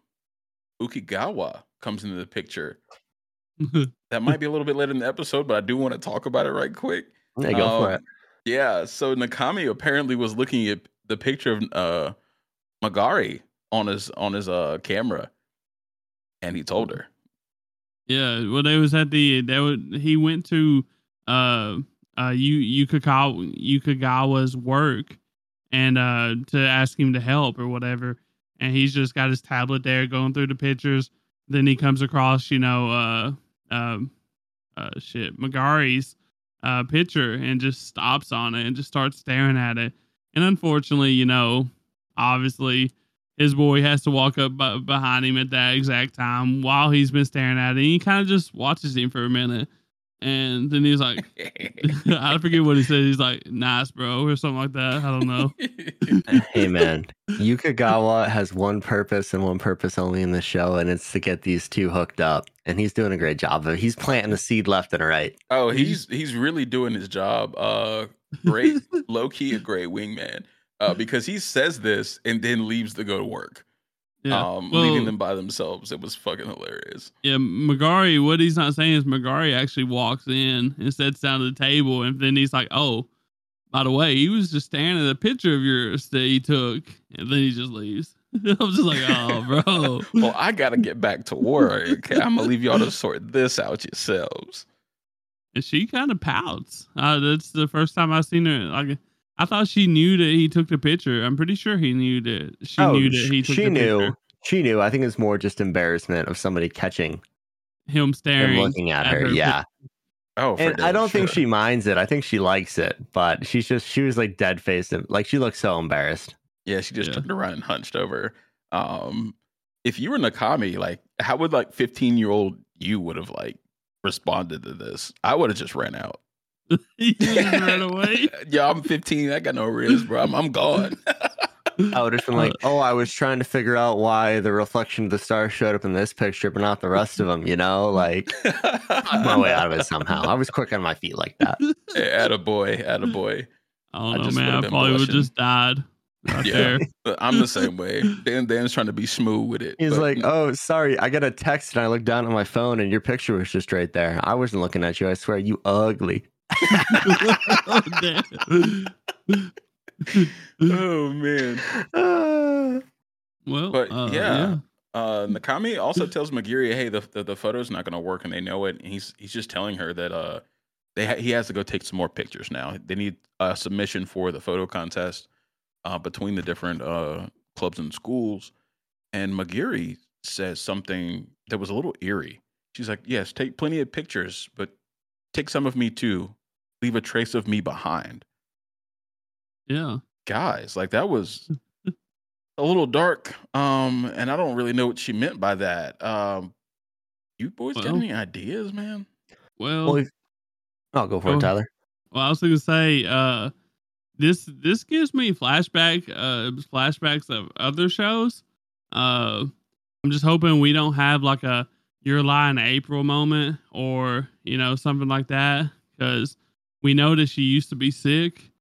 S1: Ukigawa comes into the picture, that might be a little bit later in the episode, but I do want to talk about it right quick.
S2: Yeah, go for
S1: Um,
S2: it.
S1: Yeah, so Nakami apparently was looking at the picture of uh Magari on his on his uh camera, and he told her.
S3: Yeah, well, they was at the they would he went to uh uh Yu Yukagawa Yukagawa's work and uh to ask him to help or whatever, and he's just got his tablet there going through the pictures. Then he comes across you know uh um uh shit Magari's uh picture and just stops on it and just starts staring at it. And unfortunately, you know, obviously his boy has to walk up b- behind him at that exact time while he's been staring at it. And he kind of just watches him for a minute. And then he's like, I forget what he said. He's like, nice, bro, or something like that. I don't know.
S2: Hey man, Yukagawa has one purpose and one purpose only in the show, and it's to get these two hooked up. And he's doing a great job of it. He's planting the seed left and right.
S1: oh, he's he's really doing his job. Uh, great, low key, a great wingman. Uh, because he says this and then leaves to go to work.
S3: Yeah.
S1: Um,
S3: Well-
S1: leaving them by themselves. It was fucking hilarious.
S3: Yeah, Magari, what he's not saying is Magari actually walks in and sits down at the table. And then he's like, oh, by the way, he was just staring at a picture of yours that he took. And then he just leaves. I was just like, oh, bro.
S1: Well, I gotta get back to work. Okay. I'm gonna leave y'all to sort this out yourselves.
S3: And she kind of pouts. Uh, that's the first time I've seen her. Like, I thought she knew that he took the picture. I'm pretty sure he knew that she
S2: oh,
S3: knew that he took
S2: she
S3: the
S2: knew.
S3: picture.
S2: She knew. I think it's more just embarrassment of somebody catching
S3: Him
S2: and
S3: staring.
S2: looking at,
S3: at
S2: her.
S3: her
S2: Yeah,
S1: Oh,
S2: and I don't think she minds it. I think she likes it, but she's just she was like dead faced and like she looked so embarrassed.
S1: Yeah, she just
S3: Yeah.
S1: turned around and hunched over. Um, if you were Nakami, like, how would like 15 year old you would have like responded to this? I would have just ran out.
S3: He just ran away.
S1: yeah, I'm 15. I got no risk, bro. I'm, I'm gone.
S2: I would have been like, uh, "Oh, I was trying to figure out why the reflection of the star showed up in this picture, but not the rest of them." You know, like got my way out of it somehow. I was quick on my feet like that.
S1: Atta boy, atta boy.
S3: I don't
S1: I
S3: know,
S1: just
S3: man.
S1: would've
S3: I
S1: been
S3: probably would just died right
S1: Yeah.
S3: there.
S1: I'm the same way. Dan Dan's trying to be smooth with it.
S2: He's
S1: but-
S2: like, "Oh, sorry, I got a text and I looked down at my phone and your picture was just right there. I wasn't looking at you. I swear, you ugly."
S3: Oh,
S1: man.
S2: Ah.
S3: Well,
S1: But,
S3: uh,
S1: yeah. uh Nakami also tells Magari, "Hey, the the, the photo's not going to work, and they know it." And he's he's just telling her that uh they ha- he has to go take some more pictures now. They need a submission for the photo contest uh, between the different uh, clubs and schools. And Magari says something that was a little eerie. She's like, "Yes, take plenty of pictures, but take some of me too. Leave a trace of me behind."
S3: Yeah.
S1: Guys, like that was a little dark. Um, and I don't really know what she meant by that. Um, you boys got
S3: Well-
S1: any ideas, man?
S3: Well,
S2: Well, I'll go for
S3: Oh.
S2: it, Tyler.
S3: Well, I was going to say, uh, this this gives me flashback uh flashbacks of other shows. Uh, I'm just hoping we don't have like a "You're lying" April moment or you know something like that because we know that she used to be sick.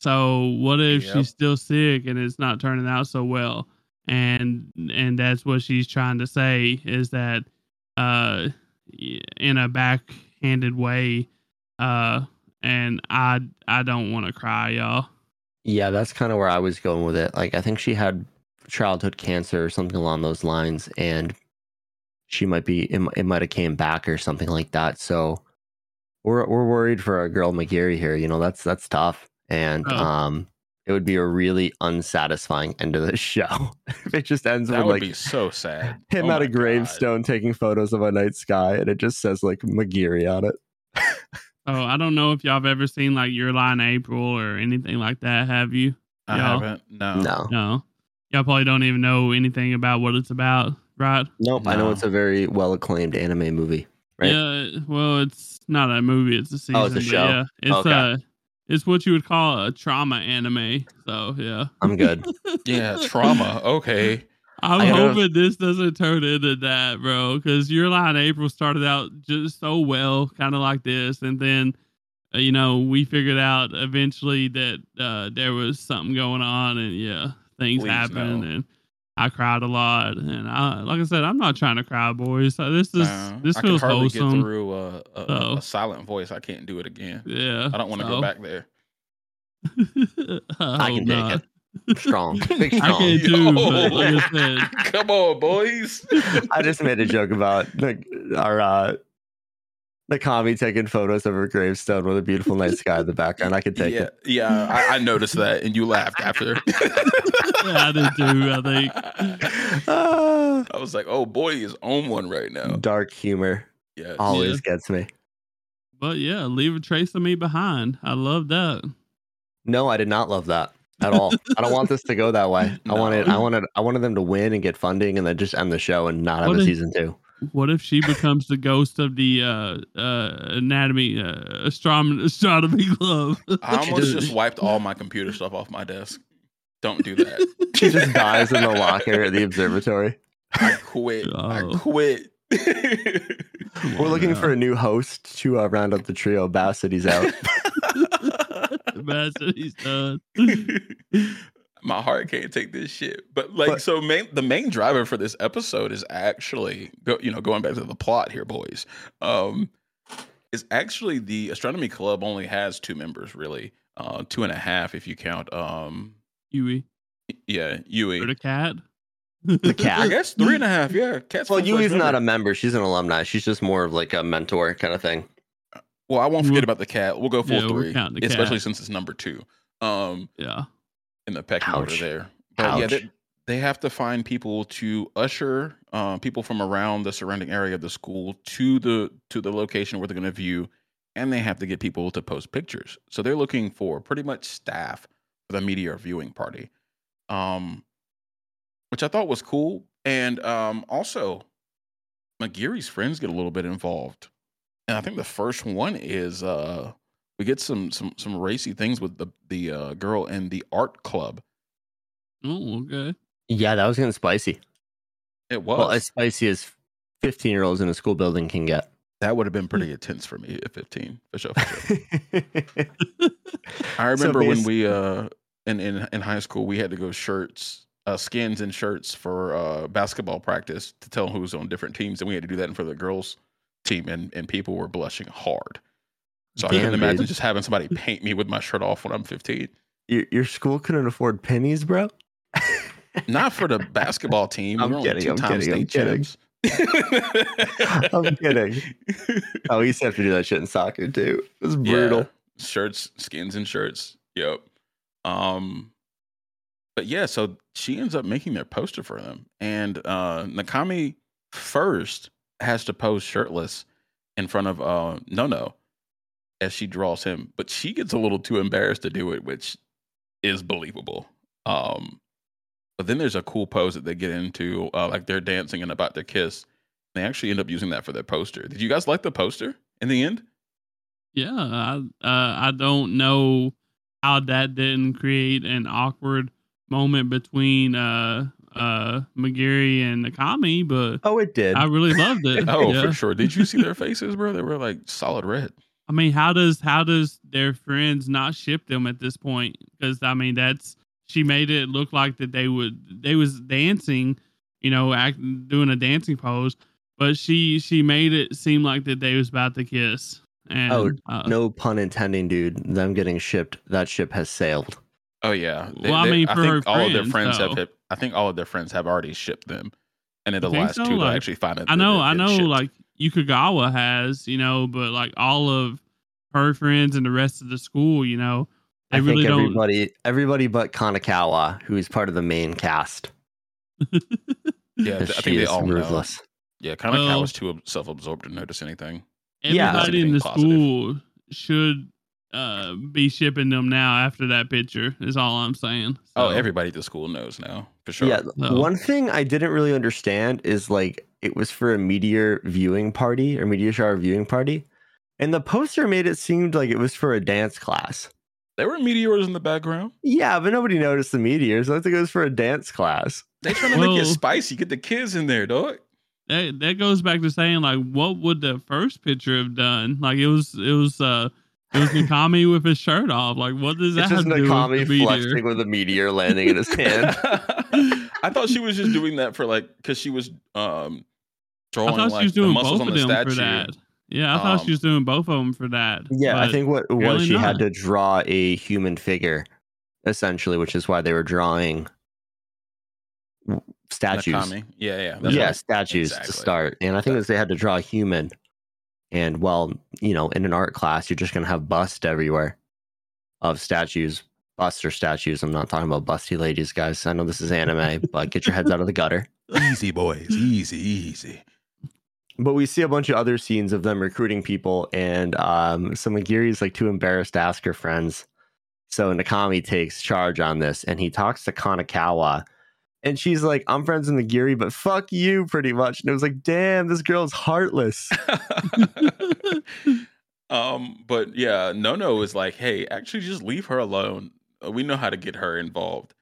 S3: So what if
S1: Yep.
S3: she's still sick and it's not turning out so well? And and that's what she's trying to say is that uh in a backhanded way uh and I I don't want to cry, y'all.
S2: Yeah, that's kind of where I was going with it. Like, I think she had childhood cancer or something along those lines, and she might be it, it might have came back or something like that. So we're we're worried for our girl Magari here. You know, that's that's tough, and
S3: Oh.
S2: um, it would be a really unsatisfying end of the show if it just ends
S1: That
S2: with
S1: would
S2: like
S1: be so sad.
S2: him
S1: Oh
S2: at
S1: my
S2: a
S1: God.
S2: gravestone taking photos of a night sky, and it just says like Magari on it.
S3: Oh, I don't know if y'all have ever seen like Your Lie in April or anything like that. Have you?
S1: I
S3: y'all.
S1: haven't. No.
S2: No,
S3: No. Y'all probably don't even know anything about what it's about, right?
S2: nope. I know it's a very well acclaimed anime movie. Right?
S3: Yeah. Well, it's not a movie; it's a season.
S2: Oh, it's a show?
S3: Yeah, it's
S2: Okay.
S3: uh it's what you would call a trauma anime. So yeah,
S2: I'm good.
S1: Yeah, trauma. Okay.
S3: I'm
S2: I gotta-
S3: hoping this doesn't turn into that, bro. Because Your Lie in April started out just so well, kind of like this, and then uh, you know we figured out eventually that uh, there was something going on, and yeah, things
S1: Please,
S3: happened,
S1: no.
S3: and I cried a lot. And I, like I said, I'm not trying to cry, boys. So this is
S1: No,
S3: this
S1: I can
S3: feels
S1: hardly
S3: wholesome.
S1: get through a, a, a-
S3: So-
S1: a silent voice. I can't do it again.
S3: Yeah,
S1: I don't want to
S3: so-
S1: go back there.
S3: I,
S2: I can
S3: not.
S2: take it. Strong, big
S3: I
S2: strong.
S3: can too, but like
S1: Come on, boys.
S2: I just made a joke about the, our uh, Nakami taking photos of her gravestone with a beautiful night sky in the background. I could take
S1: yeah,
S2: it.
S1: yeah. I, I noticed that, and you laughed after.
S3: yeah, I did too. I think.
S2: Ah,
S1: I was like, "Oh, boy, is on one right now."
S2: dark humor
S1: yeah,
S2: always gets me.
S3: But yeah, leave a trace of me behind. I love that.
S2: No, I did not love that at all. I don't want this to go that way. I wanted, I wanted, I wanted them to win and get funding, and then just end the show and not have
S3: What
S2: a season two.
S3: What if she becomes the ghost of the uh, uh, anatomy uh, astronomy astronomy club?
S1: I almost
S2: just-
S1: just wiped all my computer stuff off my desk. Don't do that.
S2: She just dies in the locker at the observatory.
S1: I quit. I
S3: Oh.
S1: quit.
S2: We're
S3: on
S2: looking for a new host to uh, round up the trio. Bassetti's out.
S3: Imagine he's done.
S1: My heart can't take this shit. But like,
S2: But-
S1: so main the main driver for this episode is actually, go, you know, going back to the plot here, boys. Um, is actually the astronomy club only has two members, really, uh, two and a half if you count. Um,
S3: Yui
S1: yeah, Yui.
S3: or the cat.
S2: The cat.
S1: I guess three and a half. Yeah, Cat's
S2: Well,
S1: my first
S2: Yui's not a member. She's an alumni. She's just more of like a mentor kind of thing.
S1: Well, I won't forget
S3: We'll-
S1: about the cat. We'll go full
S3: Yeah,
S1: three, especially
S3: cat.
S1: since it's number two. Um,
S3: Yeah.
S1: In the pecking order there. But yeah, they, they have to find people to usher uh, people from around the surrounding area of the school to the to the location where they're going to view, and they have to get people to post pictures. So they're looking for pretty much staff for the media viewing party, um, which I thought was cool. And um, also, Magari's friends get a little bit involved, and I think the first one is uh, we get some some some racy things with the the uh, girl in the art club.
S3: Oh, okay.
S2: Yeah, that was getting spicy.
S1: It was.
S2: Well, as spicy as 15 year olds in a school building can get.
S1: that would have been pretty intense for me at 15, for sure. For sure. I
S2: So
S1: remember when we uh in, in in high school we had to go shirts, uh skins and shirts for uh basketball practice to tell who's on different teams, and we had to do that for the girls team, and and people were blushing hard. So I
S2: Damn,
S1: couldn't imagine
S2: dude.
S1: just having somebody paint me with my shirt off when I'm 15.
S2: your, your school couldn't afford pennies, bro?
S1: Not for the basketball team.
S2: I'm
S1: we were
S2: kidding, I'm kidding, I'm kidding. I'm kidding. Oh, he used to have to do that shit in soccer too. It was brutal.
S1: Yeah. Shirts, skins, and shirts. Yep. Um, but yeah, so she ends up making their poster for them, and uh, Nakami first has to pose shirtless in front of uh, Nono as she draws him, but she gets a little too embarrassed to do it, which is believable. Um, but then there's a cool pose that they get into, uh, like they're dancing and about to kiss. They actually end up using that for their poster. Did you guys like the poster in the end?
S3: Yeah, I uh, I don't know how that didn't create an awkward moment between uh uh Magari and Nakami, but
S2: Oh, it did.
S3: I really loved it.
S1: Oh,
S3: yeah.
S1: for sure. Did you see their faces, bro? They were like solid red.
S3: I mean, how does how does their friends not ship them at this point? Because I mean, that's she made it look like that they would they was dancing, you know, act doing a dancing pose, but she she made it seem like that they was about to kiss. And
S2: Oh,
S3: uh,
S2: no pun intending, dude. Them getting shipped. That ship has sailed.
S1: Oh yeah.
S3: Well, I mean, for her
S1: think all of their
S3: friends,
S1: friends have I think all of their friends have already shipped them. And in the last
S3: so?
S1: two, they'll
S3: Like,
S1: actually find it.
S3: I know, I know, like Yukagawa has, you know, but like all of her friends and the rest of the school, you know, they
S2: I
S3: really
S2: think
S3: don't.
S2: everybody, everybody but Kanakawa, who is part of the main cast,
S1: yeah, I think they
S2: is
S1: all know. Yeah, kind of
S3: Well-
S1: was too self-absorbed to notice anything.
S2: Yeah.
S3: Everybody in the
S1: positive.
S3: school should uh, be shipping them now after that picture. Is all I'm saying.
S1: Oh, everybody at the school knows now for sure.
S2: Yeah,
S3: So-
S2: one thing I didn't really understand is like it was for a meteor viewing party or meteor shower viewing party, and the poster made it seem like it was for a dance class.
S1: There were meteors in the background.
S2: Yeah, but nobody noticed the meteors. I think it was for a dance class.
S1: They trying to make it spicy. Get the kids in there, dog.
S3: that that goes back to saying like, what would the first picture have done? Like it was it was uh it was Nakami with his shirt off. Like what does that
S2: It's
S3: have
S2: just
S3: to do with
S2: Nakami
S3: the meteor?
S2: flexing with a meteor landing in his hand.
S1: I thought she was just doing that for like because she was um
S3: I thought she was
S1: the
S3: doing
S1: muscles
S3: both
S1: on
S3: of them
S1: statue.
S3: for that. Yeah, I thought
S1: Um,
S3: she was doing both of them for that.
S2: Yeah, I think what it was
S3: apparently
S2: she had to draw a human figure, essentially, which is why they were drawing statues.
S1: Nakami. Yeah, yeah.
S2: yeah,
S1: right.
S2: statues
S1: Exactly.
S2: to start. And I think that they had to draw a human. And well, you know, in an art class, you're just gonna have bust everywhere of statues, busts or statues. I'm not talking about busty ladies, guys. I know this is anime, but get your heads out of the gutter.
S1: Easy boys, easy, easy.
S2: But we see a bunch of other scenes of them recruiting people, and um, so Magari's like too embarrassed to ask her friends. So Nakami takes charge on this, and he talks to Kanakawa, and she's like, "I'm friends with Magari, but fuck you, pretty much." And it was like, "Damn, this girl's heartless."
S1: um, but yeah, no, no is like, hey, actually, just leave her alone. We know how to get her involved.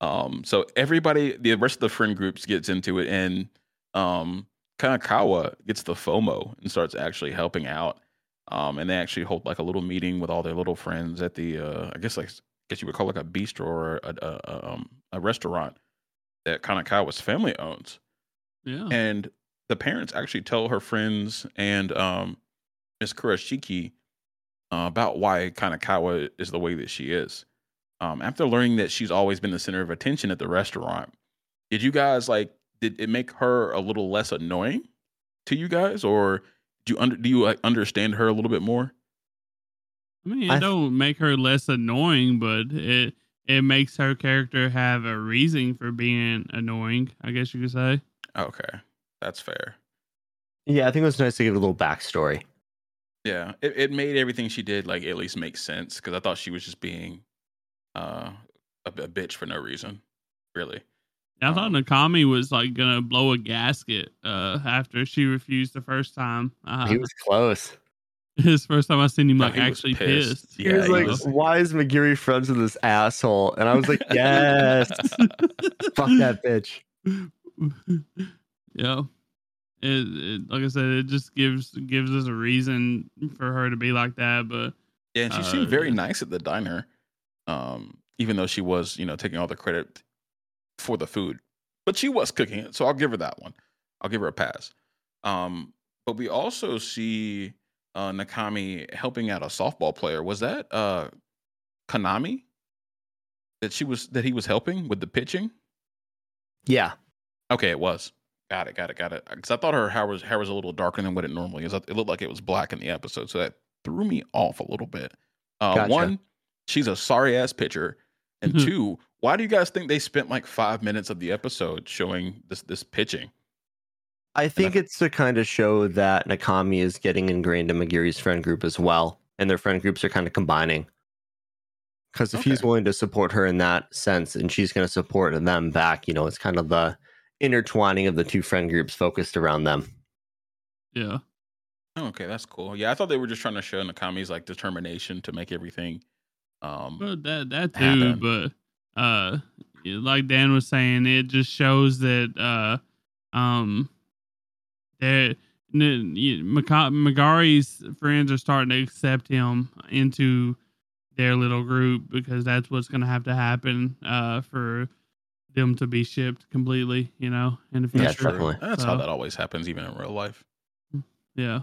S1: Um, so everybody, the rest of the friend groups gets into it, and um, Kanakawa gets the FOMO and starts actually helping out. Um, and they actually hold like a little meeting with all their little friends at the, uh, I guess like, I guess you would call it like a bistro or a, a, a, um, a restaurant that Kanakawa's family owns
S3: yeah.
S1: and the parents actually tell her friends and um Miss Kurashiki uh, about why Kanakawa is the way that she is. Um, after learning that she's always been the center of attention at the restaurant, did you guys like? Did it make her a little less annoying to you guys, or do you under do you like understand her a little bit more?
S3: I mean, it
S2: I
S3: don't make her less annoying, but it it makes her character have a reason for being annoying. I guess you could say.
S1: Okay, that's fair.
S2: yeah, I think it was nice to give a little backstory.
S1: Yeah, it, it made everything she did like at least make sense because I thought she was just being uh, a, a bitch for no reason, really.
S3: I thought
S1: Um,
S3: Nakami was like gonna blow a gasket uh, after she refused the first time. Uh,
S2: He was close.
S3: his first time I seen him
S1: No,
S3: like
S1: he was
S3: actually
S1: pissed.
S3: pissed.
S2: He was
S1: he
S2: like,
S1: was-
S2: "Why is Magari friends with this asshole?" And I was like, "Yes, fuck that bitch."
S3: yeah. It, it like I said, it just gives gives us a reason for her to be like that. But
S1: Yeah, and she
S3: Uh,
S1: seemed very
S3: yeah.
S1: nice at the diner, um, even though she was, you know, taking all the credit for the food. But she was cooking it, so I'll give her that one. I'll give her a pass. Um, but we also see uh, Nakami helping out a softball player. Was that uh, Kanami that she was that he was helping with the pitching?
S2: Yeah,
S1: Okay, it was. Got it, got it, got it. Because I thought her hair was hair was a little darker than what it normally is. It looked like it was black in the episode, so that threw me off a little bit. Uh,
S2: Gotcha.
S1: One, she's a sorry ass pitcher, and
S3: Mhm.
S1: two, why do you guys think they spent like five minutes of the episode showing this this pitching?
S2: I think it's to kind of show that Nakami is getting ingrained in Magari's friend group as well, and their friend groups are kind of combining. Because if he's willing to support her in that sense, and she's going to support them back, you know, it's kind of the intertwining of the two friend groups focused around them.
S3: Yeah.
S1: Oh, okay, that's cool. Yeah, I thought they were just trying to show Nakami's like determination to make everything. Um,
S3: But that that too,
S1: happen.
S3: but uh like Dan was saying, it just shows that uh um that n- y- Maka- Magari's friends are starting to accept him into their little group because that's what's going to have to happen uh for them to be shipped completely, you know, in the
S2: Yeah,
S3: future.
S2: definitely.
S1: that's how that always happens, even in real life.
S3: Yeah.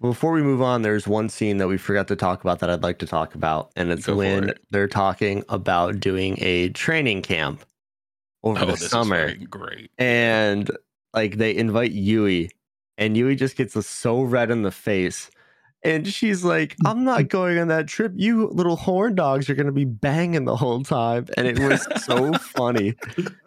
S2: Before we move on, there's one scene that we forgot to talk about that I'd like to talk about, and it's
S1: Go
S2: when
S1: it.
S2: they're talking about doing a training camp over
S1: Oh,
S2: the summer.
S1: great.
S2: and like they invite Yui, and Yui just gets so red in the face. And she's like, mm. I'm not going on that trip. You little horn dogs are going to be banging the whole time. And it was so funny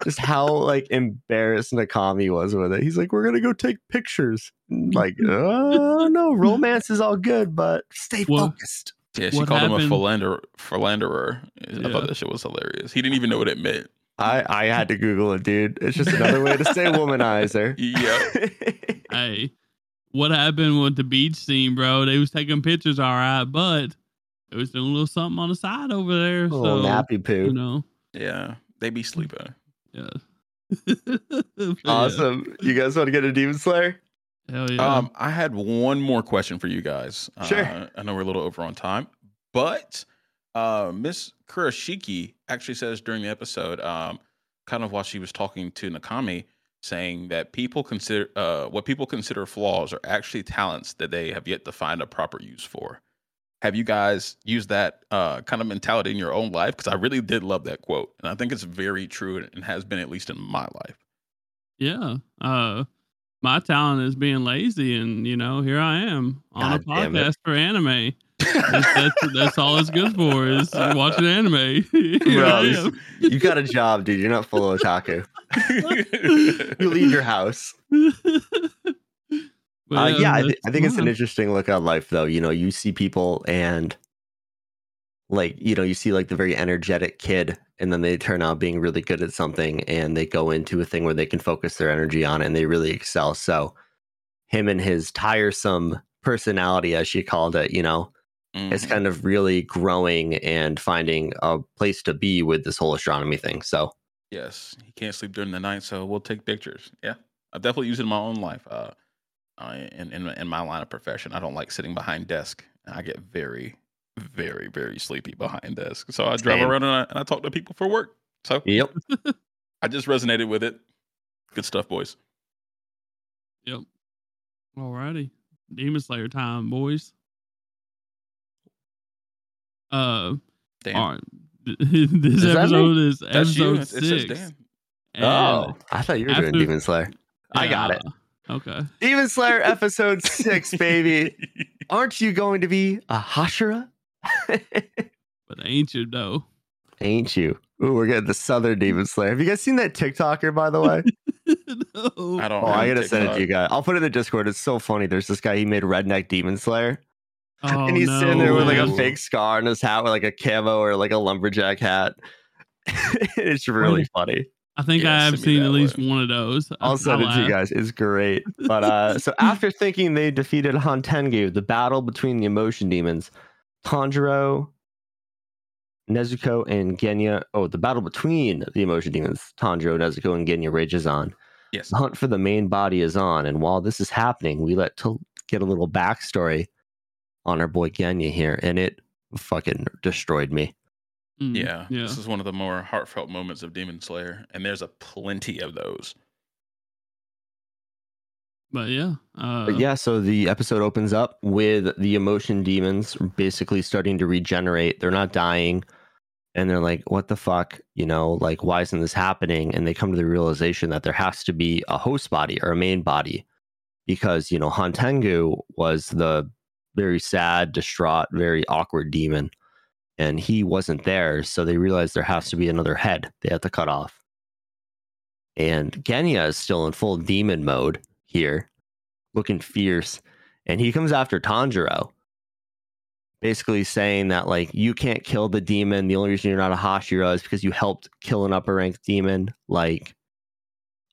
S2: just how like embarrassed Nakami was with it. He's like, We're going to go take pictures. And, Like, oh no, romance is all good, but stay
S3: Well,
S2: focused.
S1: Yeah, she
S3: What
S1: called him a
S3: happened-
S1: philander, philanderer. I
S3: Yeah.
S1: thought that shit was hilarious. He didn't even know what it meant.
S2: I, I had to Google it, dude. It's just another way to say womanizer.
S1: Yep.
S3: hey, what happened with the beach scene, bro? They was taking pictures, all right, but they was doing a little something on the side over there.
S2: little
S3: so
S2: nappy poo.
S3: you know,
S1: Yeah, they be sleeping.
S3: yeah. But yeah,
S2: Awesome. You guys want to get a Demon Slayer?
S3: hell yeah.
S1: Um, I had one more question for you guys.
S2: Sure.
S1: Uh, I know we're a little over on time, but uh, Miss Kurashiki actually says during the episode, um, kind of while she was talking to Nakami, saying that people consider uh, what people consider flaws are actually talents that they have yet to find a proper use for. Have you guys used that uh, kind of mentality in your own life? Because I really did love that quote, and I think it's very true and has been at least in my life.
S3: yeah. Uh, my talent is being lazy, and you know, here I am on
S2: God
S3: a podcast for anime. That's, that's, that's all it's good for is watching anime.
S2: Bro. You got a job, dude. You're not full of otaku. You leave your house.
S3: But
S2: Uh, yeah, I, th- I think it's an interesting look at life, though. You know, you see people and like, you know, you see like the very energetic kid, and then they turn out being really good at something and they go into a thing where they can focus their energy on it and they really excel. So, him and his tiresome personality, as she called it, you know, is
S1: Mhm.
S2: kind of really growing and finding a place to be with this whole astronomy thing. So,
S1: Yes, he can't sleep during the night, so we'll take pictures. Yeah, I've definitely used it in my own life. Uh, uh in, in in my line of profession, I don't like sitting behind desk. I get very, very, very sleepy behind desk. So I drive
S2: Same.
S1: around and I, and I talk to people for work. So
S2: yep.
S1: I just resonated with it. Good stuff, boys.
S3: Yep. Alrighty. Demon Slayer time, boys. Uh,
S1: Dan,
S3: all right. this
S2: Is
S3: episode is
S1: that's you.
S3: episode
S1: It, it says
S3: six.
S1: Dan.
S2: Oh, I thought you were doing Demon Slayer. I got it.
S3: Okay.
S2: Demon Slayer episode six, baby. Aren't you going to be a Hashira?
S3: But ain't you though?
S2: Ain't you? Ooh, we're getting the Southern Demon Slayer. Have you guys seen that TikToker, by the way?
S3: no.
S1: I don't.
S2: Oh,
S1: have
S2: I gotta send it to you guys. I'll put it in the Discord. It's so funny. There's this guy. He made Redneck Demon Slayer,
S3: Oh,
S2: and he's sitting there with like a fake scar on his hat, with like a camo or like a lumberjack hat. it's really funny.
S3: I think
S1: Yeah,
S3: I have seen at least
S1: one.
S3: one of those.
S2: I'll send it to you guys. It's great. But uh so after thinking they defeated Hantengu, the battle between the emotion demons, Tanjiro, Nezuko, and Genya. Oh, the battle between the emotion demons, Tanjiro, Nezuko, and Genya rages on.
S1: Yes.
S2: The hunt for the main body is on, and while this is happening, we let to get a little backstory on our boy Genya here, and it fucking destroyed me.
S3: Mm,
S1: Yeah,
S3: Yeah.
S1: This is one of the more heartfelt moments of Demon Slayer, and there's a plenty of those.
S3: But yeah. Uh,
S2: But yeah, so the episode opens up with the emotion demons basically starting to regenerate. They're not dying. and they're like, "What the fuck?" You know, like why isn't this happening? And they come to the realization that there has to be a host body or a main body, because you know Hantengu was the very sad, distraught, very awkward demon, and he wasn't there. So they realized there has to be another head they have to cut off. And Genya is still in full demon mode here, looking fierce, and he comes after Tanjiro basically saying that like you can't kill the demon. The only reason you're not a Hashira is because you helped kill an upper ranked demon. Like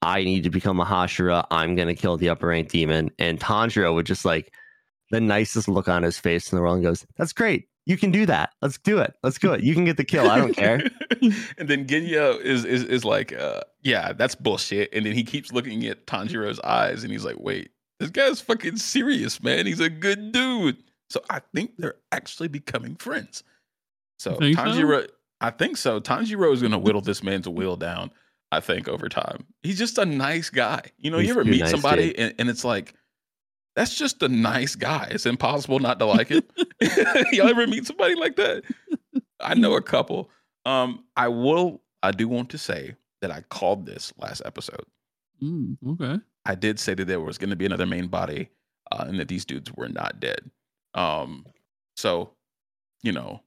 S2: I need to become a Hashira. I'm gonna kill the upper ranked demon. And Tanjiro would just like the nicest look on his face in the world and goes, That's great. You can do that. Let's do it. Let's do it. You can get the kill. I don't care.
S1: and then Genya is is is like, uh, yeah, that's bullshit. And then he keeps looking at Tanjiro's eyes and he's like, wait, this guy's fucking serious, man. He's a good dude. So I think they're actually becoming friends. So
S3: think so?
S1: Tanjiro, I think so. Tanjiro is going to whittle this man's will down. I think over time, he's just a nice guy. You know,
S2: He's
S1: you ever meet
S2: nice,
S1: somebody and, and it's like, that's just a nice guy. It's impossible not to like him. Y'all ever meet somebody like that? I know a couple. Um, I will. I do want to say that I called this last episode.
S3: Mm, okay.
S1: I did say that there was going to be another main body, uh, and that these dudes were not dead. Um, so, you know,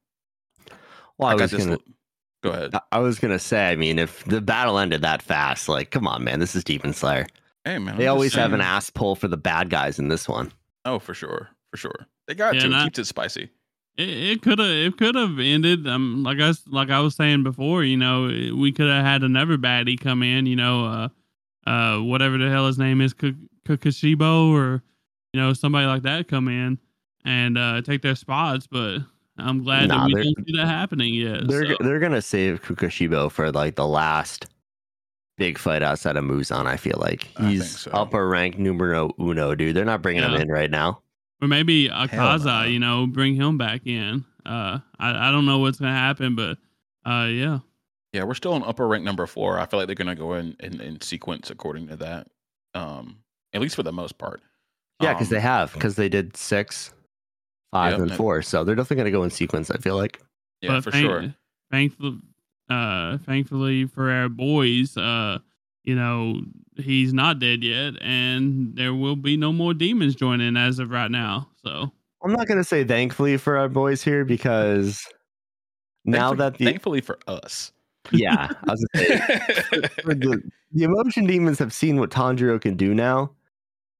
S2: Well, I,
S1: got
S2: was gonna
S1: l- Go ahead.
S2: I- I was gonna say, I mean, if the battle ended that fast, like, come on, man, this is Demon Slayer.
S1: Hey man, I'm
S2: They always have an
S1: saying.
S2: ass pull for the bad guys in this one.
S1: Oh, for sure, for sure. They got
S3: Yeah,
S1: to
S3: and I-
S1: keep it spicy.
S3: It, it could have it could have ended. Um, like I s- like I was saying before, you know, we could have had another baddie come in. You know, uh, uh, whatever the hell his name is, K- Kokushibo, or you know, somebody like that come in and uh, take their spots. But I'm glad
S2: Nah,
S3: that we
S2: they're-
S3: don't see that happening yet.
S2: They're
S3: so.
S2: they're gonna save Kokushibo for like the last big fight outside of Muzan. I feel like he's
S1: so.
S2: upper rank numero uno, dude. They're not bringing him in right now.
S3: Or maybe Akaza,
S1: no.
S3: you know, bring him back in. Uh, I, I don't know what's gonna happen, but uh, yeah,
S1: Yeah, we're still in upper rank number four. I feel like they're gonna go in in, in sequence according to that. Um, at least for the most part.
S2: Yeah, because
S1: Um,
S2: they have because they did six, five,
S1: Yep,
S2: and
S1: and-
S2: four. So they're definitely gonna go in sequence. I feel like.
S1: Yeah,
S3: but
S1: for
S3: thank-
S1: sure.
S3: Thankfully, uh, thankfully for our boys, uh, you know, he's not dead yet, and there will be no more demons joining as of right now. So
S2: I'm not gonna say thankfully for our boys here because now that the
S1: thankfully for us.
S2: yeah, I was say for the, the emotion demons have seen what Tanjiro can do now,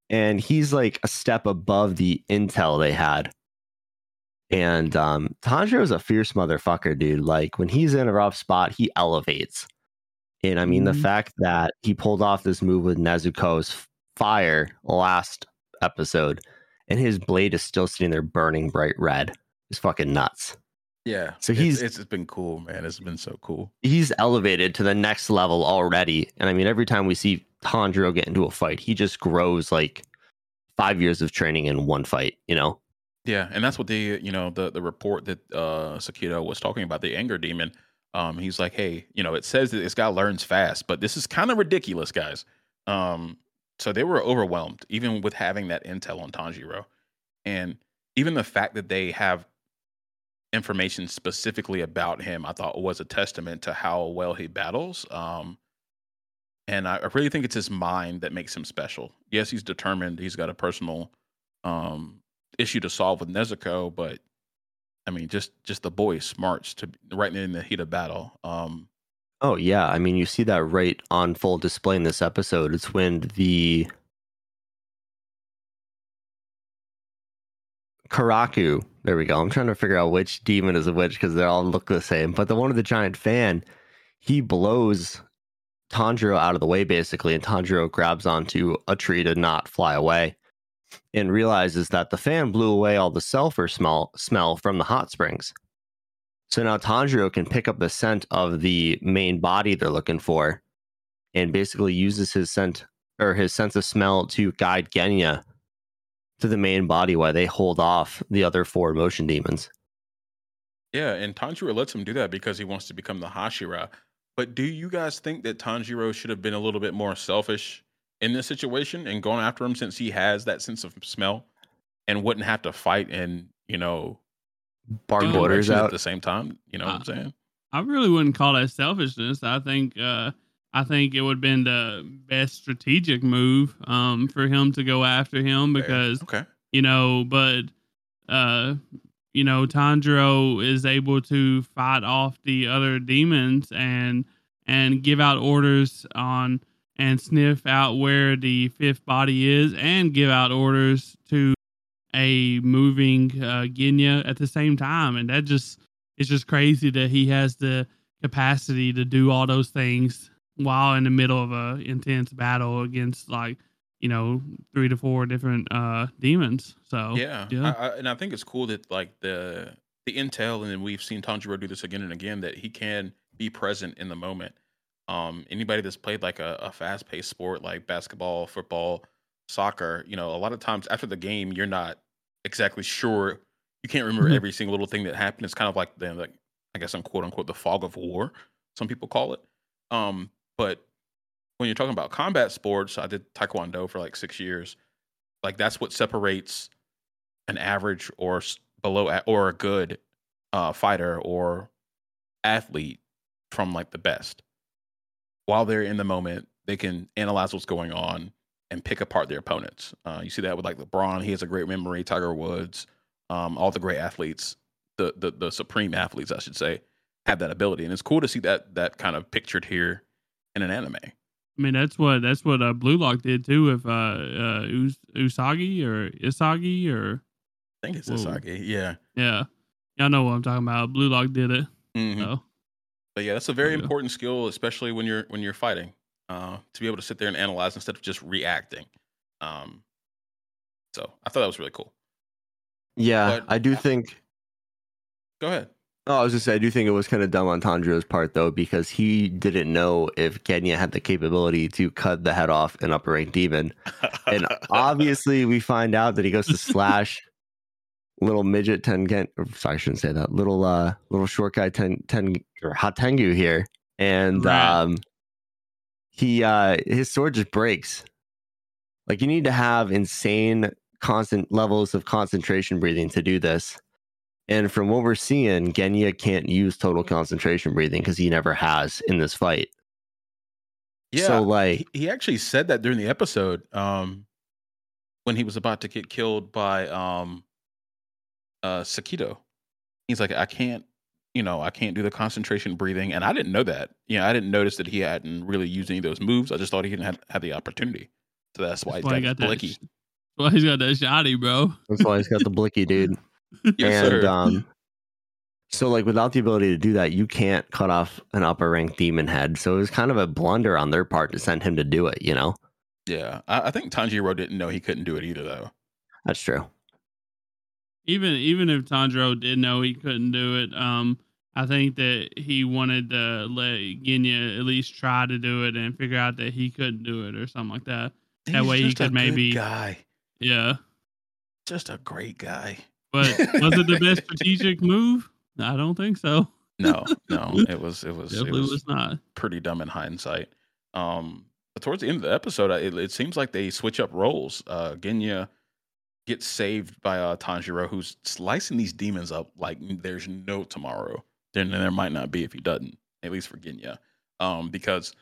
S2: and he's like a step above the intel they had. And um, is a fierce motherfucker, dude. Like when he's in a rough spot, he elevates. And I mean, the
S3: Mhm.
S2: fact that he pulled off this move with Nezuko's fire last episode, and his blade is still sitting there burning bright red is fucking nuts.
S1: yeah.
S2: So he's-
S1: it's, it's been cool, man. It's been so cool.
S2: he's elevated to the next level already. And I mean, every time we see Tanjiro get into a fight, he just grows like five years of training in one fight, you know?
S1: Yeah, and that's what the you know the the report that uh Sekido was talking about the anger demon. Um, he's like, hey, you know, it says that this guy learns fast, but this is kind of ridiculous, guys. Um, so they were overwhelmed even with having that intel on Tanjiro, and even the fact that they have information specifically about him, I thought was a testament to how well he battles. Um, and I, really think it's his mind that makes him special. Yes, he's determined. He's got a personal um issue to solve with Nezuko, but I mean, just just the boy smarts to right in the heat of battle. Um,
S2: Oh, yeah. I mean, you see that right on full display in this episode. It's when the Karaku, there we go. I'm trying to figure out which demon is which because they all look the same. But the one with the giant fan, he blows Tanjiro out of the way basically, and Tanjiro grabs onto a tree to not fly away and realizes that the fan blew away all the sulfur smell smell from the hot springs. So now Tanjiro can pick up the scent of the main body they're looking for and basically uses his scent or his sense of smell to guide Genya to the main body while they hold off the other four motion demons.
S1: yeah, and Tanjiro lets him do that because he wants to become the Hashira. But do you guys think that Tanjiro should have been a little bit more selfish in this situation and going after him since he has that sense of smell and wouldn't have to fight and you know
S2: Bark
S1: do
S3: Oh,
S2: orders out.
S1: at the same time? You know what I'm saying?
S3: I really wouldn't call that selfishness. I think uh, I think it would have been the best strategic move um, for him to go after him because
S1: okay,
S3: you know, but uh, you know, Tanjiro is able to fight off the other demons and and give out orders on and sniff out where the fifth body is and give out orders to a moving uh, Genya at the same time. And that just it's just crazy that he has the capacity to do all those things while in the middle of a intense battle against like you know three to four different uh demons so
S1: yeah,
S3: yeah
S1: I, I, and I think it's cool that like the the intel, and then we've seen Tanjiro do this again and again that he can be present in the moment. Um, anybody that's played like a, a fast paced sport like basketball, football, soccer, you know, a lot of times after the game, you're not exactly sure. You can't remember
S3: Mhm.
S1: every single little thing that happened. It's kind of like the like I guess I'm quote unquote the fog of war. Some people call it. Um, but when you're talking about combat sports, I did taekwondo for like six years. Like that's what separates an average or below or a good uh, fighter or athlete from like the best. While they're in the moment, they can analyze what's going on and pick apart their opponents. Uh, you see that with like LeBron; he has a great memory. Tiger Woods, um, all the great athletes, the, the the supreme athletes, I should say, have that ability, and it's cool to see that that kind of pictured here in an anime.
S3: I mean, that's what that's what uh, Blue Lock did too with uh, uh, Us- Usagi or Isagi or
S1: I think it's
S3: Whoa.
S1: Isagi, yeah.
S3: yeah, y'all know what I'm talking about. Blue Lock did it.
S1: Mhm.
S3: So
S1: But yeah, that's a very
S3: Yeah.
S1: important skill, especially when you're when you're fighting, uh, to be able to sit there and analyze instead of just reacting. Um, so I thought that was really cool.
S2: Yeah,
S1: But-
S2: I do think.
S1: Go ahead.
S2: Oh, I was just say I do think it was kind of dumb on Tanjiro's part though, because he didn't know if Genya had the capability to cut the head off an upper rank demon, and obviously we find out that he goes to slash little midget Tengen. or, Sorry, I shouldn't say that. Little uh, little short guy Ten Ten or Hantengu here, and
S3: Right.
S2: um, he uh, his sword just breaks. Like you need to have insane constant levels of concentration breathing to do this. And from what we're seeing, Genya can't use total concentration breathing because he never has in this fight.
S1: yeah,
S2: So like,
S1: he, he actually said that during the episode um, when he was about to get killed by um, uh, Sekido. He's like, I can't, you know, I can't do the concentration breathing, and I didn't know that. Yeah, I didn't notice that he hadn't really used any of those moves. I just thought he didn't have, have the opportunity. So that's why
S3: that's
S1: he's
S3: why he
S1: got his
S3: got that.
S1: blicky.
S3: sh- That's why he's got that shotty, bro.
S2: that's why he's got the blicky dude.
S1: Yes,
S2: and
S1: sir.
S2: um so like without the ability to do that you can't cut off an upper rank demon head so it was kind of a blunder on their part to send him to do it you know
S1: Yeah, I, I think Tanjiro didn't know he couldn't do it either, though.
S2: that's true
S3: Even even if Tanjiro did know he couldn't do it, um, I think that he wanted to let Genya at least try to do it and figure out that he couldn't do it or something like that. That way he could maybe-
S1: guy,
S3: Yeah.
S1: just a great guy.
S3: But was it the best strategic move? I don't think so.
S1: No, no, it was it was it
S3: Definitely
S1: was
S3: was not.
S1: pretty dumb in hindsight. Um, towards the end of the episode, it, it seems like they switch up roles. Uh, Genya gets saved by uh, Tanjiro, who's slicing these demons up like there's no tomorrow. Then there might not be if he doesn't, at least for Genya. Um, because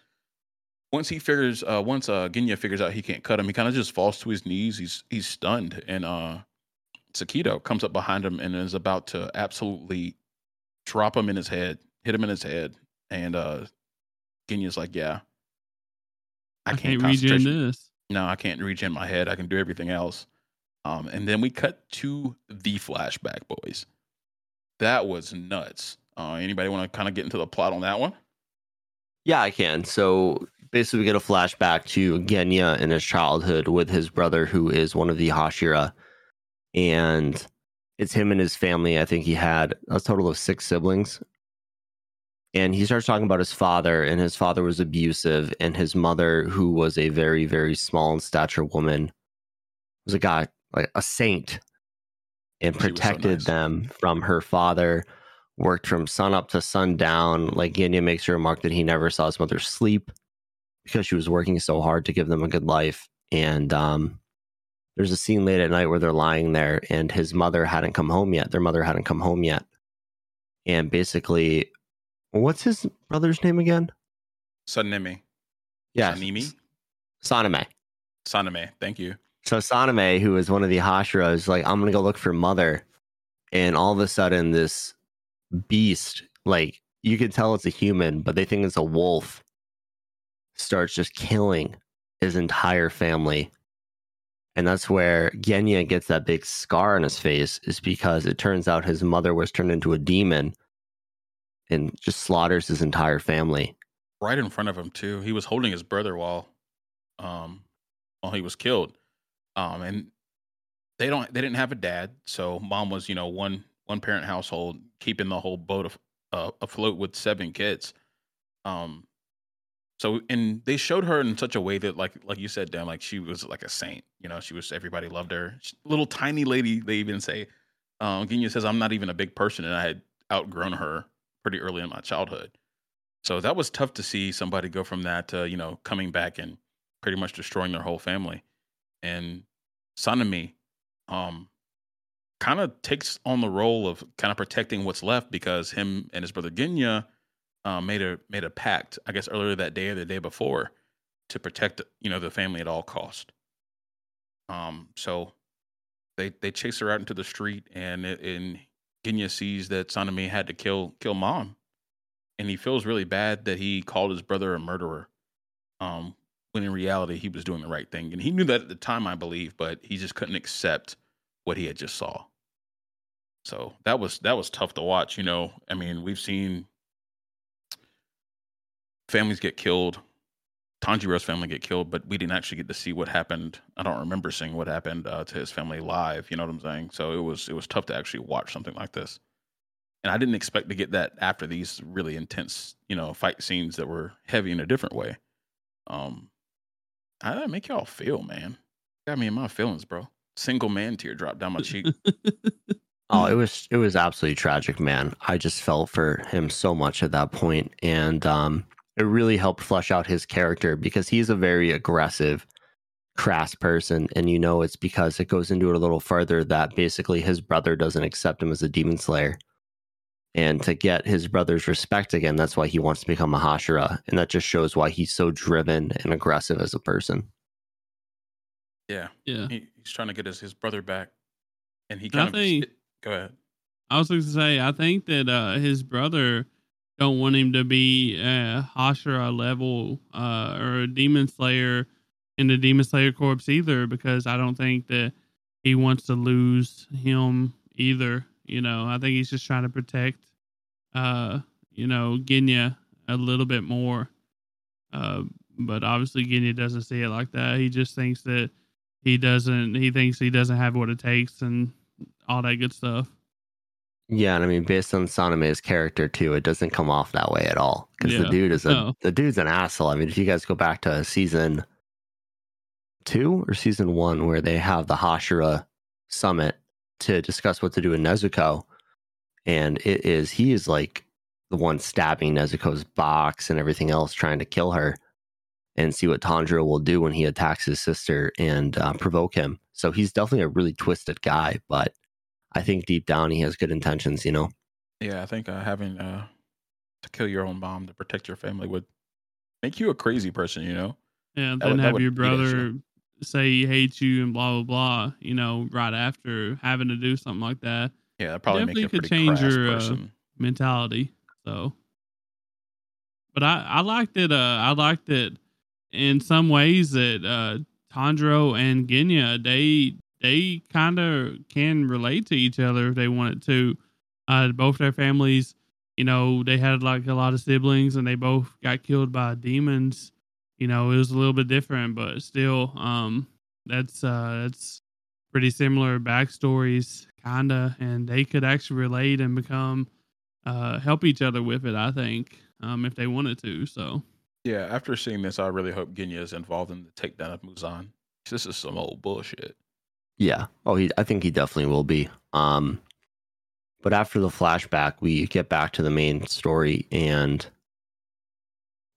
S1: once he figures, uh, once uh, Genya figures out he can't cut him, he kind of just falls to his knees. He's he's stunned, and uh, Sekido comes up behind him and is about to absolutely drop him in his head, hit him in his head, and uh, Genya's like, "Yeah,
S3: I,
S1: I,
S3: can't
S1: can't,
S3: regen this.
S1: No, I can't regen my head. I can do everything else." Um, and then we cut to the flashback, boys. That was nuts. Uh, anybody want to kind of get into the plot on that one?
S2: yeah i can so basically we get a flashback to genya in his childhood with his brother who is one of the hashira and it's him and his family i think he had a total of six siblings and he starts talking about his father and his father was abusive and his mother who was a very very small in stature woman was a guy like a saint and
S1: was so
S2: protected
S1: nice.
S2: them from her father worked from sun up to sundown like Genya makes sure remark that he never saw his mother sleep because she was working so hard to give them a good life and um there's a scene late at night where they're lying there and his mother hadn't come home yet their mother hadn't come home yet and basically what's his brother's name again?
S1: Sanemi.
S2: Yeah,
S1: Sanemi.
S2: Saname.
S1: Saname. Thank you.
S2: So Saname, who is one of the Hashira, is like, I'm gonna go look for mother, and all of a sudden, this beast, like you can tell it's a human, but they think it's a wolf, starts just killing his entire family. And that's where Genya gets that big scar on his face, is because it turns out his mother was turned into a demon and just slaughters his entire family.
S1: Right in front of him too. He was holding his brother while, um, while he was killed. Um, and they don't. They didn't have a dad, so mom was, you know, one one parent household, keeping the whole boat of, uh, afloat with seven kids. Um, so and they showed her in such a way that, like, like you said, Dan, like she was like a saint. You know, she was everybody loved her. She, little tiny lady. They even say, um, Genya says, "I'm not even a big person, and I had outgrown her pretty early in my childhood." So that was tough to see somebody go from that to you know coming back and pretty much destroying their whole family. And Sanemi, um, kind of takes on the role of kind of protecting what's left because him and his brother Genya um, made a made a pact, I guess earlier that day or the day before, to protect you know the family at all cost. Um, so they they chase her out into the street, and and Genya sees that Sanemi had to kill kill mom, and he feels really bad that he called his brother a murderer. Um, when in reality he was doing the right thing, and he knew that at the time, I believe, but he just couldn't accept what he had just saw. So that was that was tough to watch. You know, I mean, we've seen families get killed. Tanjiro's family get killed, but we didn't actually get to see what happened. I don't remember seeing what happened uh, to his family live. You know what I'm saying? So it was it was tough to actually watch something like this, and I didn't expect to get that after these really intense, you know, fight scenes that were heavy in a different way. Um, how did that make y'all feel, man? Got me in my feelings, bro. Single man tear dropped down my cheek.
S2: Oh, it was it was absolutely tragic, man. I just felt for him so much at that point, and um, it really helped flesh out his character because he's a very aggressive, crass person, and you know it's because it goes into it a little further that basically his brother doesn't accept him as a demon slayer, and to get his brother's respect again, that's why he wants to become a Hashira, and that just shows why he's so driven and aggressive as a person.
S1: Yeah,
S3: Yeah.
S1: he, he's trying to get his, his brother back, and he
S3: I
S1: kind of
S3: think-
S1: go ahead.
S3: I was going to say, I think that uh, his brother don't want him to be a Hashira level uh, or a Demon Slayer in the Demon Slayer Corps either, because I don't think that he wants to lose him either. You know, I think he's just trying to protect, uh, you know, Genya a little bit more. Uh, but obviously, Genya doesn't see it like that. He just thinks that he doesn't. He thinks he doesn't have what it takes and all that good stuff.
S2: Yeah, and I mean, based on Saname's character too, it doesn't come off that way at all. Because the dude is a
S3: no.
S2: the dude's an asshole. I mean, if you guys go back to season two or season one, where they have the Hashira summit to discuss what to do in Nezuko, and it is he is like the one stabbing Nezuko's box and everything else, trying to kill her, and see what Tanjiro will do when he attacks his sister and uh, provoke him. So he's definitely a really twisted guy, but I think deep down he has good intentions. You know.
S1: Yeah, I think uh, having uh, to kill your own mom to protect your family would make you a crazy person. You know?
S3: Yeah,
S1: That
S3: then
S1: would-
S3: have your
S1: beat that shit.
S3: brother say he hates you and blah blah blah. You know, right after having to do something like that
S1: Yeah, that probably make you a
S3: Definitely could change your, uh, mentality. So, but I I liked it. Uh, I liked it in some ways that uh Tanjiro and Genya they they kind of can relate to each other if they wanted to. Uh, both their families, you know, they had like a lot of siblings and they both got killed by demons. You know, it was a little bit different, but still, um, that's uh, that's pretty similar backstories, kinda, and they could actually relate and become uh, help each other with it. I think, um, if they wanted to. So
S1: Yeah, after seeing this, I really hope Genya is involved in the takedown of Muzan. This is some old bullshit.
S2: Yeah. Oh, he. I think he definitely will be. Um, but after the flashback, we get back to the main story, and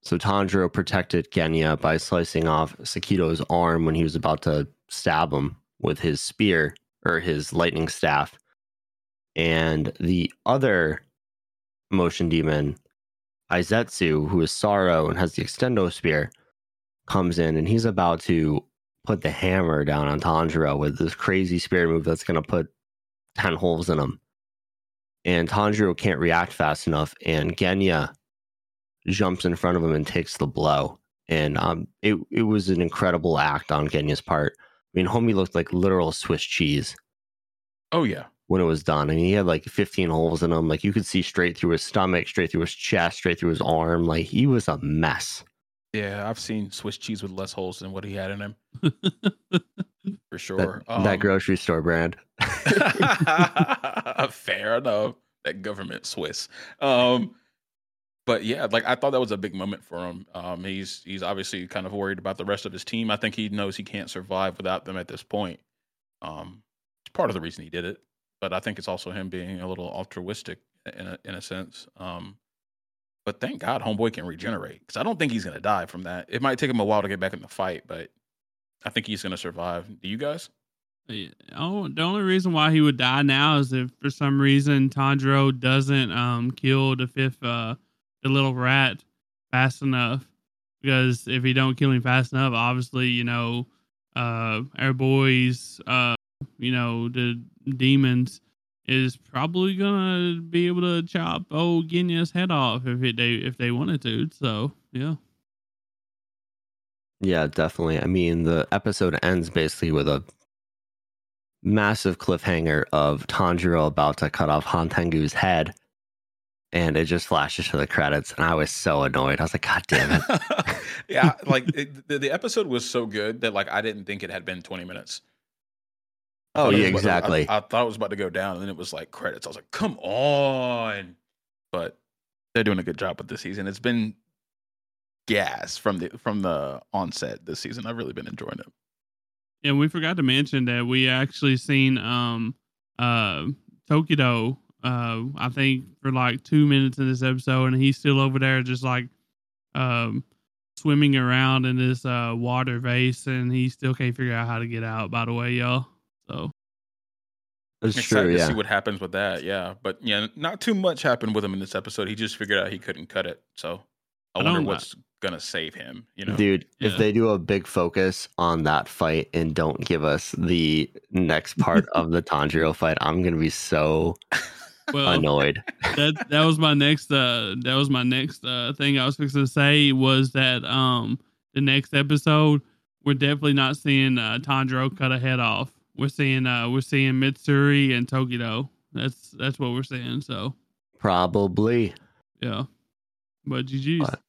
S2: so Tanjiro protected Genya by slicing off Sekido's arm when he was about to stab him with his spear or his lightning staff, and the other motion demon Aizetsu, who is Sorrow and has the extendo spear, comes in and he's about to put the hammer down on Tanjiro with this crazy spear move that's going to put 10 holes in him. And Tanjiro can't react fast enough, and Genya jumps in front of him and takes the blow. And um, it, it was an incredible act on Genya's part. I mean, homie looked like literal Swiss cheese
S1: Oh yeah.
S2: when it was done. I mean, he had like 15 holes in him. Like you could see straight through his stomach, straight through his chest, straight through his arm. Like he was a mess.
S1: Yeah, I've seen Swiss cheese with less holes than what he had in him for sure.
S2: That, that
S1: Um,
S2: grocery store brand.
S1: Fair enough. That government Swiss. Um, but yeah, like I thought that was a big moment for him. Um, he's he's obviously kind of worried about the rest of his team. I think he knows he can't survive without them at this point. Um, it's part of the reason he did it, but I think it's also him being a little altruistic in a in a sense. Um, but thank God, homeboy can regenerate because I don't think he's gonna die from that. It might take him a while to get back in the fight, but I think he's gonna survive. Do you guys?
S3: Oh, the only reason why he would die now is if for some reason Tanjiro doesn't um kill the fifth uh the little rat fast enough. Because if he don't kill him fast enough, obviously, you know, uh our boys uh you know, the demons is probably gonna be able to chop old Genya's head off if it they if they wanted to. So yeah.
S2: Yeah, definitely. I mean, the episode ends basically with a massive cliffhanger of Tanjiro about to cut off Hantengu's head. And it just flashes to the credits. And I was so annoyed. I was like, God damn it.
S1: yeah, like it, the, the episode was so good that like I didn't think it had been 20 minutes. I
S2: Oh, yeah,
S1: was about to-
S2: exactly.
S1: I, I thought it was about to go down, and then it was like credits. I was like, "Come on!" But they're doing a good job with this season. It's been gas from the from the onset this season. I've really been enjoying it.
S3: And we forgot to mention that we actually seen um uh Tokito uh I think for like two minutes in this episode and he's still over there just like um swimming around in this uh water vase and he still can't figure out how to get out by the way y'all. So
S2: It's
S1: excited
S2: true.
S1: to see what happens with that. Yeah, but yeah, not too much happened with him in this episode. He just figured out he couldn't cut it. So I,
S3: I
S1: wonder what's gonna save him. You know,
S2: Dude, if they do a big focus on that fight and don't give us the next part of the Tanjiro fight, I'm gonna be so
S3: well
S2: annoyed.
S3: that that was my next uh that was my next uh thing I was fixing to say was that um the next episode we're definitely not seeing uh Tanjiro cut a head off. We're seeing uh we're seeing Mitsuri and Tokito. That's that's what we're seeing. So
S2: Probably.
S3: yeah. But GG's.
S2: What?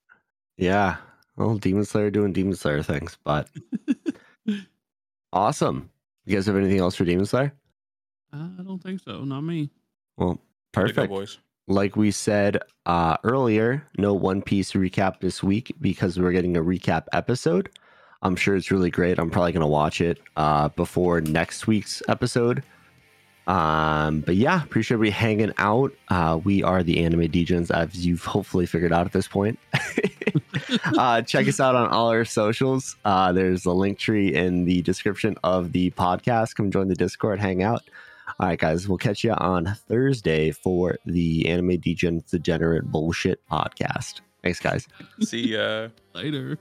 S2: Yeah. Well, Demon Slayer doing Demon Slayer things, but awesome. You guys have anything else for Demon Slayer?
S3: I don't think so. Not me.
S2: Well,
S1: Way to go,
S2: perfect.
S1: boys.
S2: like we said uh, earlier, no One Piece recap this week because we're getting a recap episode. I'm sure it's really great. I'm probably going to watch it uh, before next week's episode. Um, but yeah, appreciate we hanging out. Uh, we are the Anime Degens, as you've hopefully figured out at this point. uh, check us out on all our socials. Uh, there's a link tree in the description of the podcast. Come join the Discord, hang out. All right, guys, we'll catch you on Thursday for the Anime Degen Degenerate Bullshit podcast. Thanks, guys.
S1: See ya.
S3: Later.